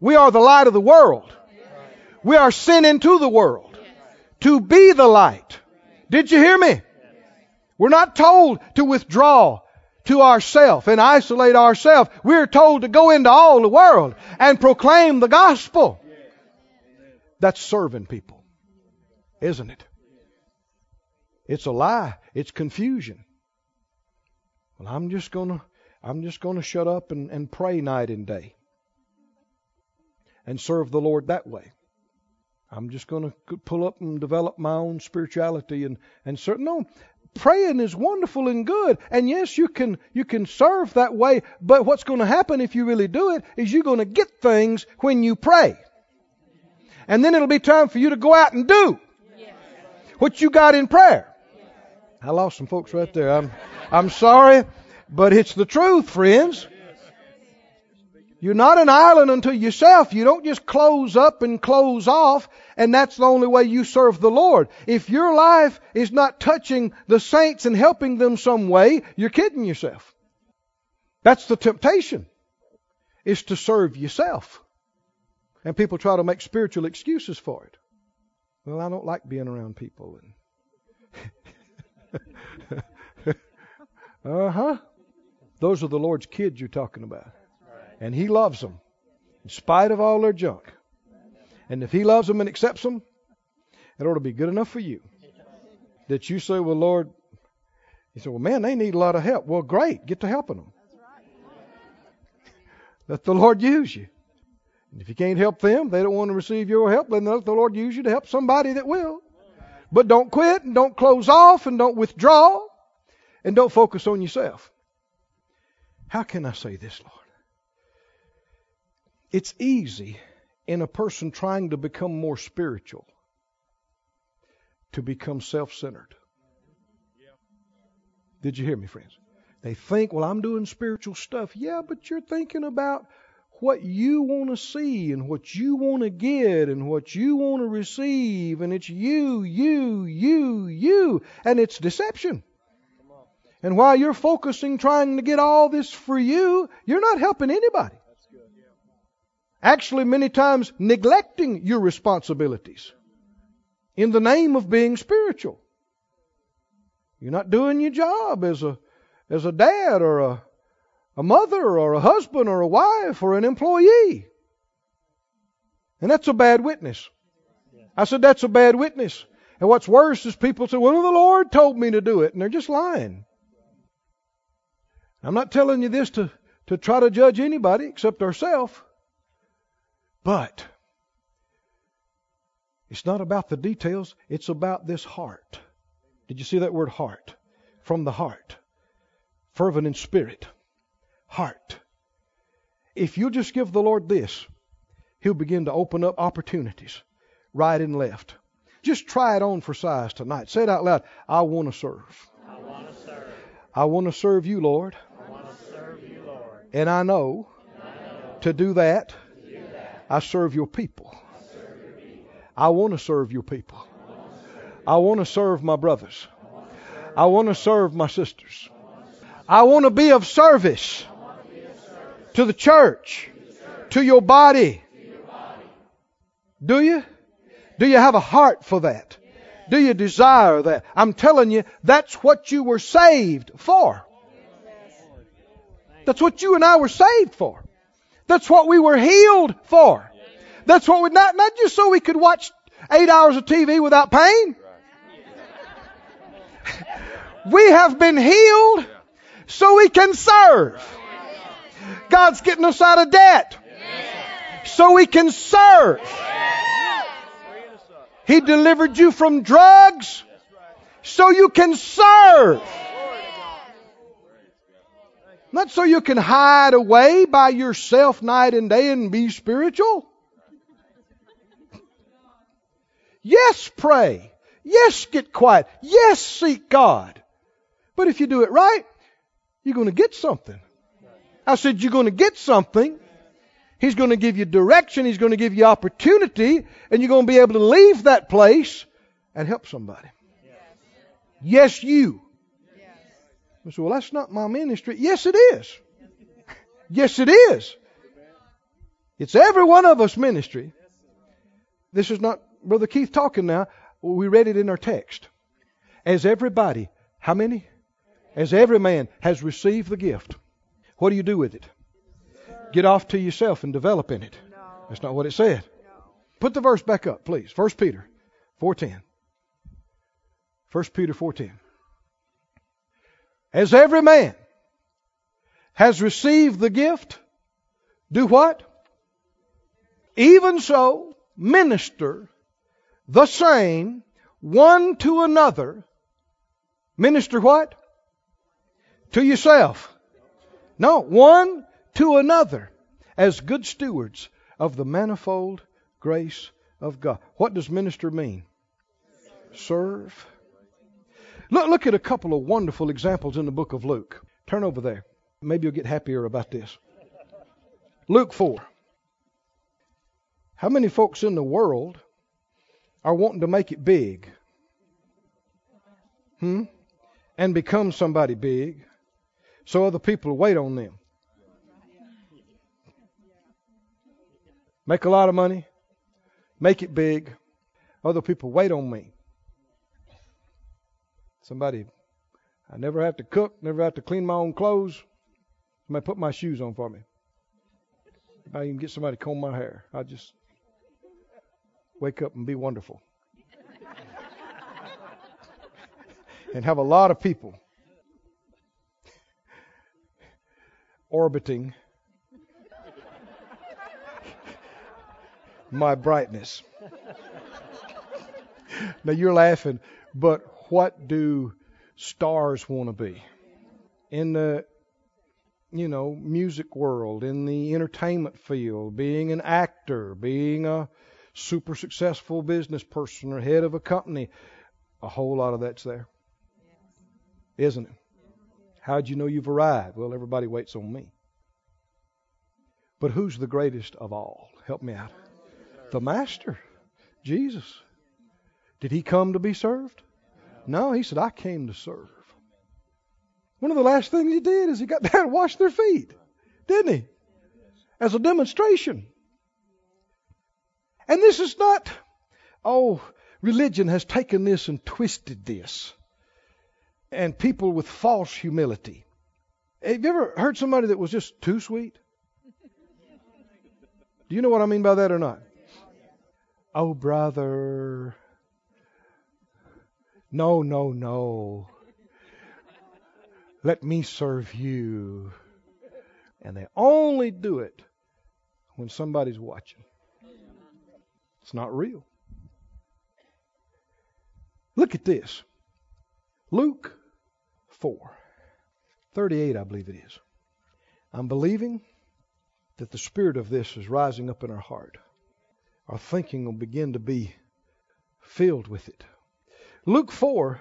We are the light of the world. We are sent into the world to be the light. Did you hear me? We're not told to withdraw to ourselves and isolate ourselves. We're told to go into all the world and proclaim the gospel. That's serving people, isn't it? It's a lie. It's confusion. Well, I'm just gonna I'm just gonna shut up and, and pray night and day and serve the Lord that way. I'm just going to pull up and develop my own spirituality and and certain no praying is wonderful and good. And yes you can you can serve that way but what's going to happen if you really do it is you're going to get things when you pray. And then it'll be time for you to go out and do what you got in prayer. I lost some folks right there. I'm I'm sorry but it's the truth friends you're not an island unto yourself. You don't just close up and close off, and that's the only way you serve the Lord. If your life is not touching the saints and helping them some way, you're kidding yourself. That's the temptation, is to serve yourself. And people try to make spiritual excuses for it. Well, I don't like being around people. uh huh. Those are the Lord's kids you're talking about. And He loves them in spite of all their junk. And if He loves them and accepts them, it ought to be good enough for you. That you say, Well, Lord, He said, Well, man, they need a lot of help. Well, great. Get to helping them. Let the Lord use you. And if you can't help them, they don't want to receive your help, then let the Lord use you to help somebody that will. But don't quit and don't close off and don't withdraw and don't focus on yourself. How can I say this, Lord? It's easy in a person trying to become more spiritual to become self centered. Did you hear me, friends? They think, well, I'm doing spiritual stuff. Yeah, but you're thinking about what you want to see and what you want to get and what you want to receive. And it's you, you, you, you. And it's deception. And while you're focusing trying to get all this for you, you're not helping anybody. Actually, many times neglecting your responsibilities in the name of being spiritual. You're not doing your job as a as a dad or a, a mother or a husband or a wife or an employee. And that's a bad witness. I said that's a bad witness. And what's worse is people say, Well, the Lord told me to do it, and they're just lying. I'm not telling you this to, to try to judge anybody except ourselves. But it's not about the details, it's about this heart. Did you see that word heart? From the heart. Fervent in spirit. Heart. If you just give the Lord this, He'll begin to open up opportunities right and left. Just try it on for size tonight. Say it out loud. I want to serve. I want to serve. I want to serve you, Lord. I want to serve you, Lord. And I know And I know to do that, to do that. I serve your people. I want to serve your people. I want to serve. My brothers. I want to serve. My sisters. I want to be of service to the church, to your body. Do you? Do you have a heart for that? Do you desire that? I'm telling you, that's what you were saved for. That's what you and I were saved for. That's what we were healed for. That's what we not not just so we could watch eight hours of TV without pain. we have been healed so we can serve. God's getting us out of debt so we can serve. He delivered you from drugs so you can serve. Not so you can hide away by yourself night and day and be spiritual. Yes, pray. Yes, get quiet. Yes, seek God. But if you do it right, you're going to get something. I said, you're going to get something. He's going to give you direction. He's going to give you opportunity. And you're going to be able to leave that place and help somebody. Yes, you. I said, well, that's not my ministry. Yes, it is. Yes, it is. It's every one of us ministry. This is not Brother Keith talking now. We read it in our text. As everybody, how many? As every man has received the gift. What do you do with it? Get off to yourself and develop in it. That's not what it said. Put the verse back up, please. 1 Peter 4:10. 1 Peter 4:10. As every man has received the gift, do what? Even so, minister the same one to another. Minister what? To yourself. No, one to another as good stewards of the manifold grace of God. What does minister mean? Serve. Look, look at a couple of wonderful examples in the book of Luke. Turn over there. Maybe you'll get happier about this. Luke 4. How many folks in the world are wanting to make it big? Hmm? And become somebody big so other people wait on them. Make a lot of money, make it big. Other people wait on me. Somebody, I never have to cook, never have to clean my own clothes. Somebody put my shoes on for me. I even get somebody to comb my hair, I just wake up and be wonderful. and have a lot of people orbiting my brightness. now you're laughing, but what do stars want to be? In the you know, music world, in the entertainment field, being an actor, being a super successful business person or head of a company, a whole lot of that's there. Isn't it? How'd you know you've arrived? Well, everybody waits on me. But who's the greatest of all? Help me out. The Master, Jesus. Did he come to be served? No, he said, I came to serve. One of the last things he did is he got down and washed their feet, didn't he? As a demonstration. And this is not, oh, religion has taken this and twisted this. And people with false humility. Have you ever heard somebody that was just too sweet? Do you know what I mean by that or not? Oh, brother. No, no, no. Let me serve you. And they only do it when somebody's watching. It's not real. Look at this. Luke 4, 38, I believe it is. I'm believing that the spirit of this is rising up in our heart. Our thinking will begin to be filled with it. Luke 4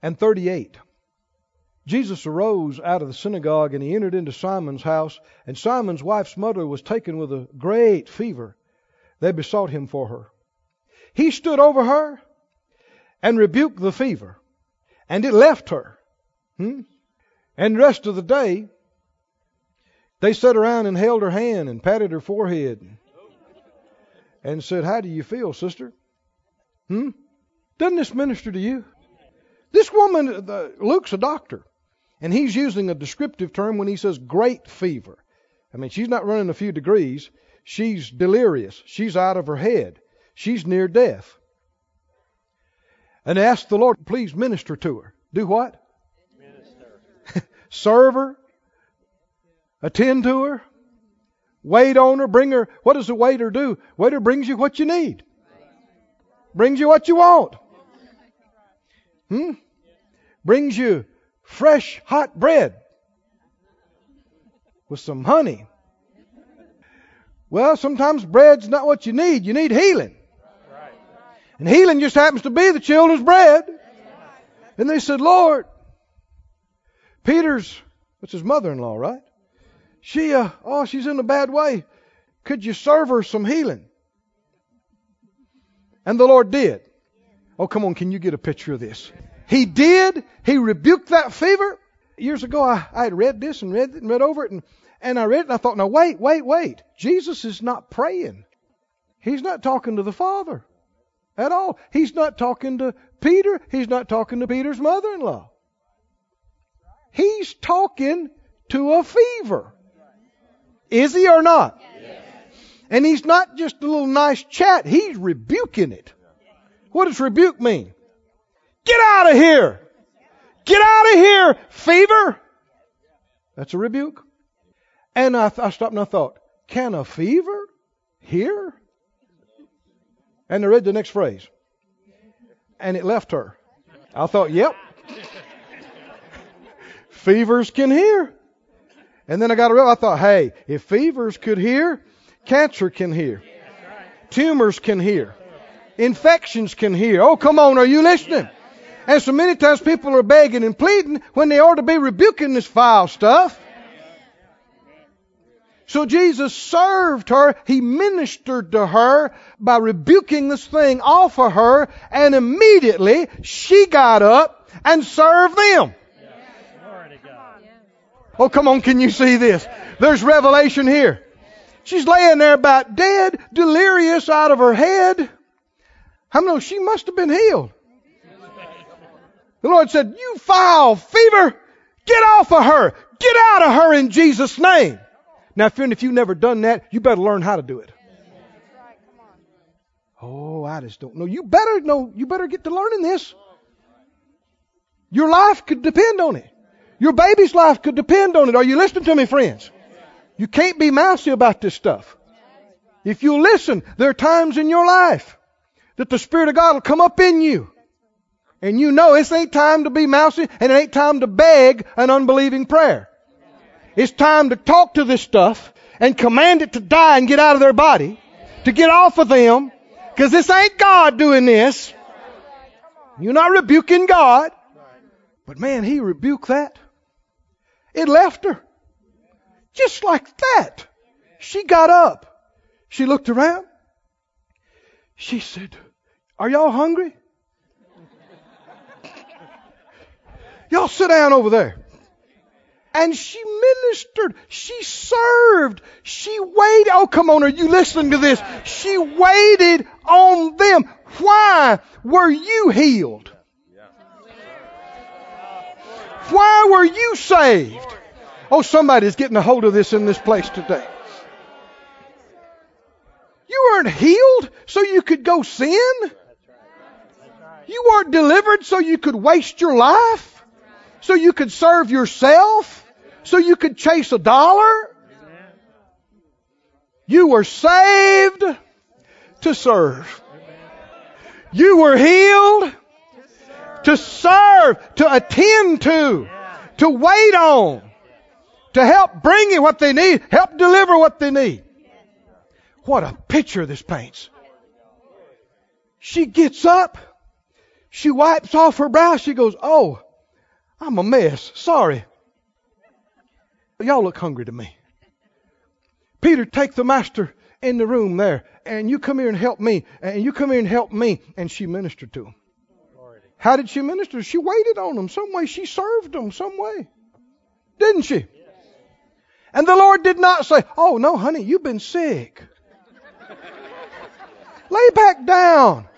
and 38. Jesus arose out of the synagogue and he entered into Simon's house, and Simon's wife's mother was taken with a great fever. They besought him for her. He stood over her and rebuked the fever, and it left her. Hmm? And the rest of the day, they sat around and held her hand and patted her forehead and said, How do you feel, sister? Hmm? Doesn't this minister to you? This woman, uh, the, Luke's a doctor, and he's using a descriptive term when he says great fever. I mean, she's not running a few degrees. She's delirious. She's out of her head. She's near death. And ask the Lord, please minister to her. Do what? Minister. Serve her. Attend to her. Wait on her. Bring her. What does a waiter do? Waiter brings you what you need. Brings you what you want. Hmm? Brings you fresh, hot bread with some honey. Well, sometimes bread's not what you need. You need healing. And healing just happens to be the children's bread. And they said, Lord, Peter's, that's his mother-in-law, right? She, uh, oh, she's in a bad way. Could you serve her some healing? And the Lord did. Oh, come on, can you get a picture of this? He did. He rebuked that fever. Years ago, I, I had read this and read it and read over it, and, and I read it, and I thought, now wait, wait, wait. Jesus is not praying. He's not talking to the Father at all. He's not talking to Peter. He's not talking to Peter's mother in law. He's talking to a fever. Is he or not? And he's not just a little nice chat, he's rebuking it. What does rebuke mean? Get out of here! Get out of here, fever! That's a rebuke. And I, I stopped and I thought, can a fever hear? And I read the next phrase. And it left her. I thought, yep. Fevers can hear. And then I got realize, I thought, hey, if fevers could hear, cancer can hear. Tumors can hear. Infections can hear. Oh, come on, are you listening? And so many times people are begging and pleading when they ought to be rebuking this foul stuff. So Jesus served her. He ministered to her by rebuking this thing off of her, and immediately she got up and served them. Oh, come on, can you see this? There's revelation here. She's laying there about dead, delirious out of her head. How many know she must have been healed? The Lord said, You foul fever, get off of her. Get out of her in Jesus' name. Now, friend, if you've never done that, you better learn how to do it. Oh, I just don't know. You better know. You better get to learning this. Your life could depend on it. Your baby's life could depend on it. Are you listening to me, friends? You can't be mousy about this stuff. If you listen, there are times in your life that the Spirit of God will come up in you. And you know this ain't time to be mousy and it ain't time to beg an unbelieving prayer. It's time to talk to this stuff and command it to die and get out of their body, to get off of them, because this ain't God doing this. You're not rebuking God. But man, he rebuked that. It left her. Just like that. She got up. She looked around. She said, Are y'all hungry? y'all sit down over there. And she ministered. She served. She waited. Oh, come on. Are you listening to this? She waited on them. Why were you healed? Why were you saved? Oh, somebody's getting a hold of this in this place today. You weren't healed so you could go sin. You weren't delivered so you could waste your life, so you could serve yourself, so you could chase a dollar. You were saved to serve. You were healed to serve, to attend to, to wait on, to help bring you what they need, help deliver what they need. What a picture this paints. She gets up, she wipes off her brow, she goes, Oh, I'm a mess. Sorry. Y'all look hungry to me. Peter, take the master in the room there, and you come here and help me, and you come here and help me. And she ministered to him. How did she minister? She waited on them some way. She served them some way. Didn't she? And the Lord did not say, Oh, no, honey, you've been sick. Lay back down.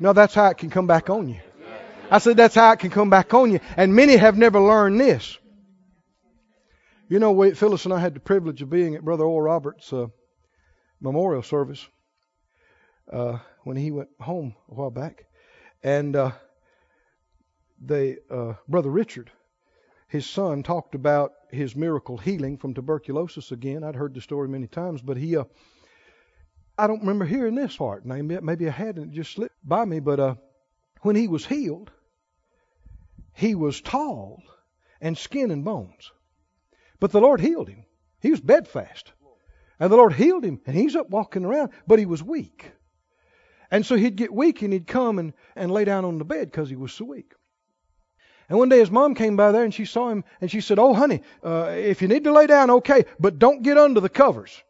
No, that's how it can come back on you. I said that's how it can come back on you. And many have never learned this. You know, we, Phyllis and I had the privilege of being at Brother Oral Roberts' uh, memorial service uh, when he went home a while back, and uh, they, uh, Brother Richard, his son, talked about his miracle healing from tuberculosis again. I'd heard the story many times, but he, uh, I don't remember hearing this part. Maybe, maybe I had and it just slipped by me, but uh, when he was healed, he was tall and skin and bones. But the Lord healed him. He was bedfast. And the Lord healed him, and he's up walking around, but he was weak. And so he'd get weak and he'd come and, and lay down on the bed because he was so weak. And one day his mom came by there and she saw him and she said, Oh, honey, uh, if you need to lay down, okay, but don't get under the covers.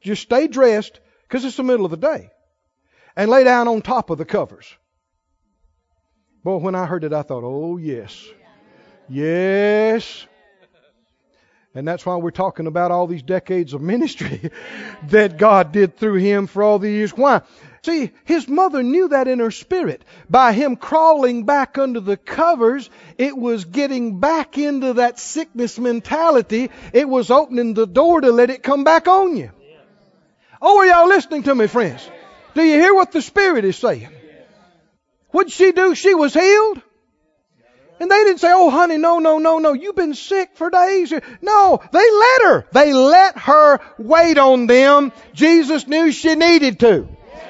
Just stay dressed because it's the middle of the day. And lay down on top of the covers. Boy, when I heard it, I thought, Oh, yes. Yes. And that's why we're talking about all these decades of ministry that God did through him for all these years. Why? See, his mother knew that in her spirit. By him crawling back under the covers, it was getting back into that sickness mentality. It was opening the door to let it come back on you. Oh, are y'all listening to me, friends? Do you hear what the Spirit is saying? What'd she do? She was healed. And they didn't say, oh, honey, no, no, no, no, you've been sick for days. No, they let her. They let her wait on them. Jesus knew she needed to.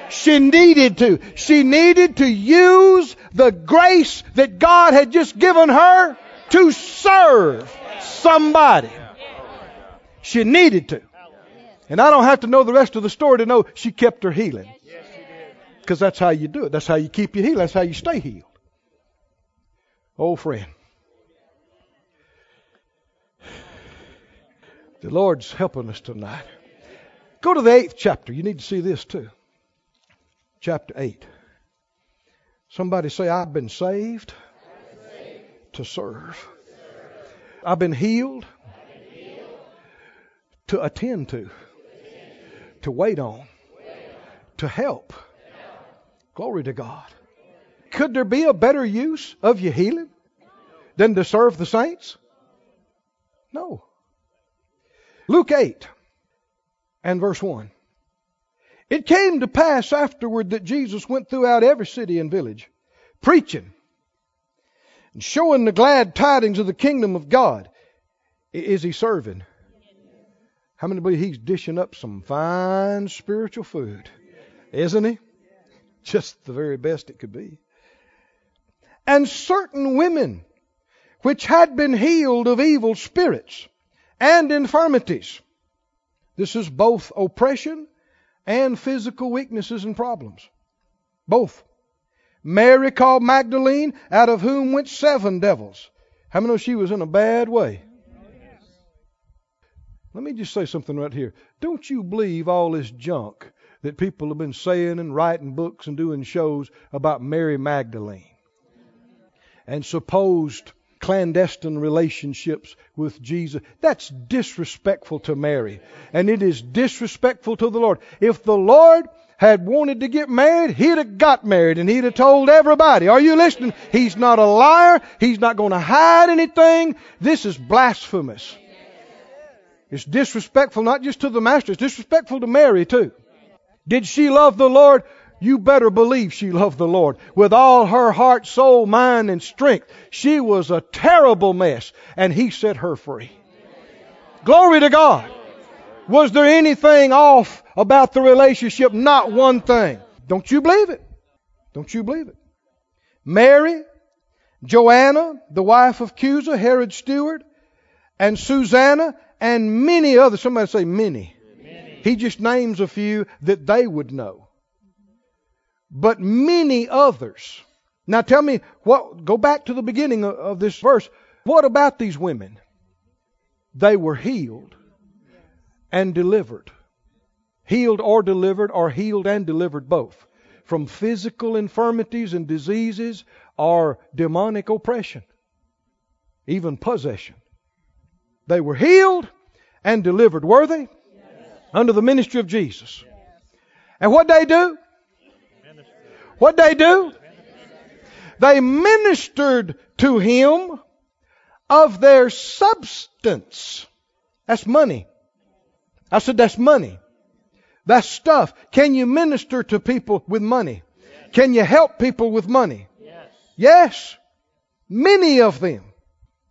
She needed to. She needed to use the grace that God had just given her to serve somebody. She needed to. And I don't have to know the rest of the story to know she kept her healing. Because that's how you do it. That's how you keep your healing. That's how you stay healed. Oh, friend. The Lord's helping us tonight. Go to the eighth chapter. You need to see this too. Chapter 8. Somebody say, I've been saved, to serve. I've been healed, to attend to, to wait on, to help. Glory to God. Could there be a better use of your healing than to serve the saints? No. Luke 8 and verse 1. It came to pass afterward that Jesus went throughout every city and village, preaching and showing the glad tidings of the kingdom of God. Is he serving? How many believe he's dishing up some fine spiritual food? Isn't he? Just the very best it could be and certain women which had been healed of evil spirits and infirmities. This is both oppression and physical weaknesses and problems. Both. Mary called Magdalene, out of whom went seven devils. How many know she was in a bad way? Let me just say something right here. Don't you believe all this junk that people have been saying and writing books and doing shows about Mary Magdalene and supposed clandestine relationships with Jesus. That's disrespectful to Mary. And it is disrespectful to the Lord. If the Lord had wanted to get married, he'd have got married and he'd have told everybody. Are you listening? He's not a liar. He's not going to hide anything. This is blasphemous. It's disrespectful not just to the master, it's disrespectful to Mary too. Did she love the Lord? You better believe she loved the Lord with all her heart, soul, mind, and strength. She was a terrible mess, and He set her free. Glory to God. Was there anything off about the relationship? Not one thing. Don't you believe it? Don't you believe it? Mary, Joanna, the wife of Chuza, Herod's steward, and Susanna, and many others. Somebody say many. many. He just names a few that they would know but many others. Now tell me what go back to the beginning of, of this verse. What about these women? They were healed and delivered. Healed or delivered, or healed and delivered both. From physical infirmities and diseases or demonic oppression, even possession. They were healed and delivered, were they? Yes. Under the ministry of Jesus. Yes. And what they do? What they do? They ministered to him of their substance. That's money. I said that's money. That's stuff. Can you minister to people with money? Can you help people with money? Yes. Yes. Many of them.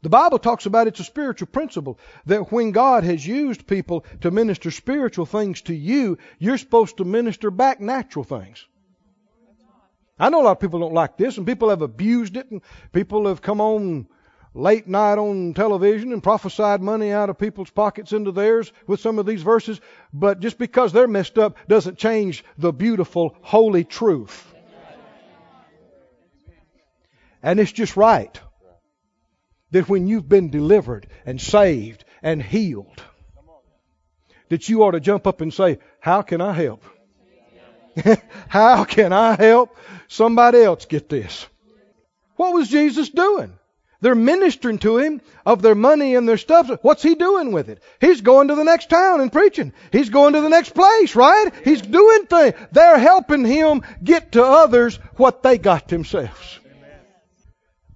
The Bible talks about it's a spiritual principle that when God has used people to minister spiritual things to you, you're supposed to minister back natural things. I know a lot of people don't like this, and people have abused it, and people have come on late night on television and prophesied money out of people's pockets into theirs with some of these verses. But just because they're messed up doesn't change the beautiful, holy truth. And it's just right that when you've been delivered and saved and healed, that you ought to jump up and say, How can I help? How can I help somebody else get this? What was Jesus doing? They're ministering to him of their money and their stuff. What's he doing with it? He's going to the next town and preaching. He's going to the next place, right? He's doing things. They're helping him get to others what they got themselves.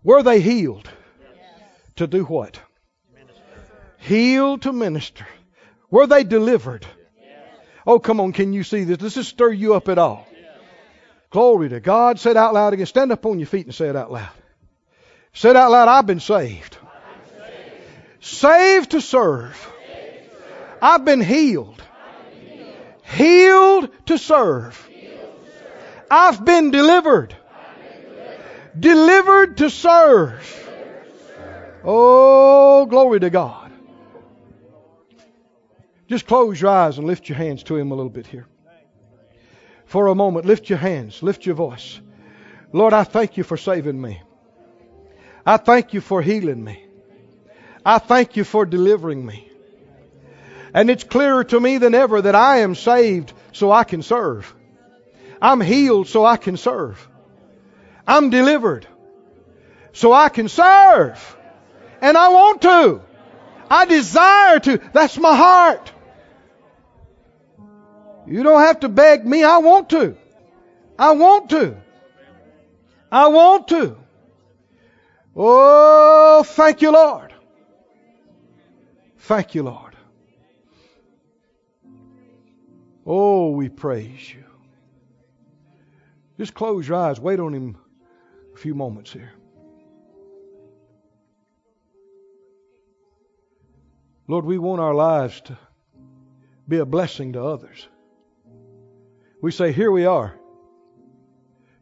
Were they healed? To do what? Healed to minister. Were they delivered? Oh, come on, can you see this? Does this stir you up at all? Glory to God. Say it out loud again. Stand up on your feet and say it out loud. Say it out loud. I've been saved. Saved to serve. I've been healed. Healed to serve. I've been delivered. Delivered to serve. Oh, glory to God. Just close your eyes and lift your hands to Him a little bit here. For a moment, lift your hands, lift your voice. Lord, I thank you for saving me. I thank you for healing me. I thank you for delivering me. And it's clearer to me than ever that I am saved so I can serve. I'm healed so I can serve. I'm delivered so I can serve. And I want to. I desire to. That's my heart. You don't have to beg me. I want to. I want to. I want to. Oh, thank you, Lord. Thank you, Lord. Oh, we praise you. Just close your eyes. Wait on Him a few moments here. Lord, we want our lives to be a blessing to others. We say, Here we are.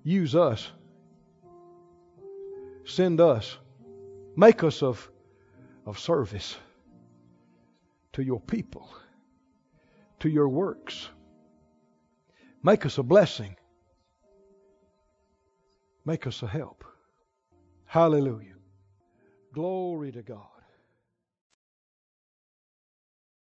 Use us. Send us. Make us of, of service to your people, to your works. Make us a blessing. Make us a help. Hallelujah. Glory to God.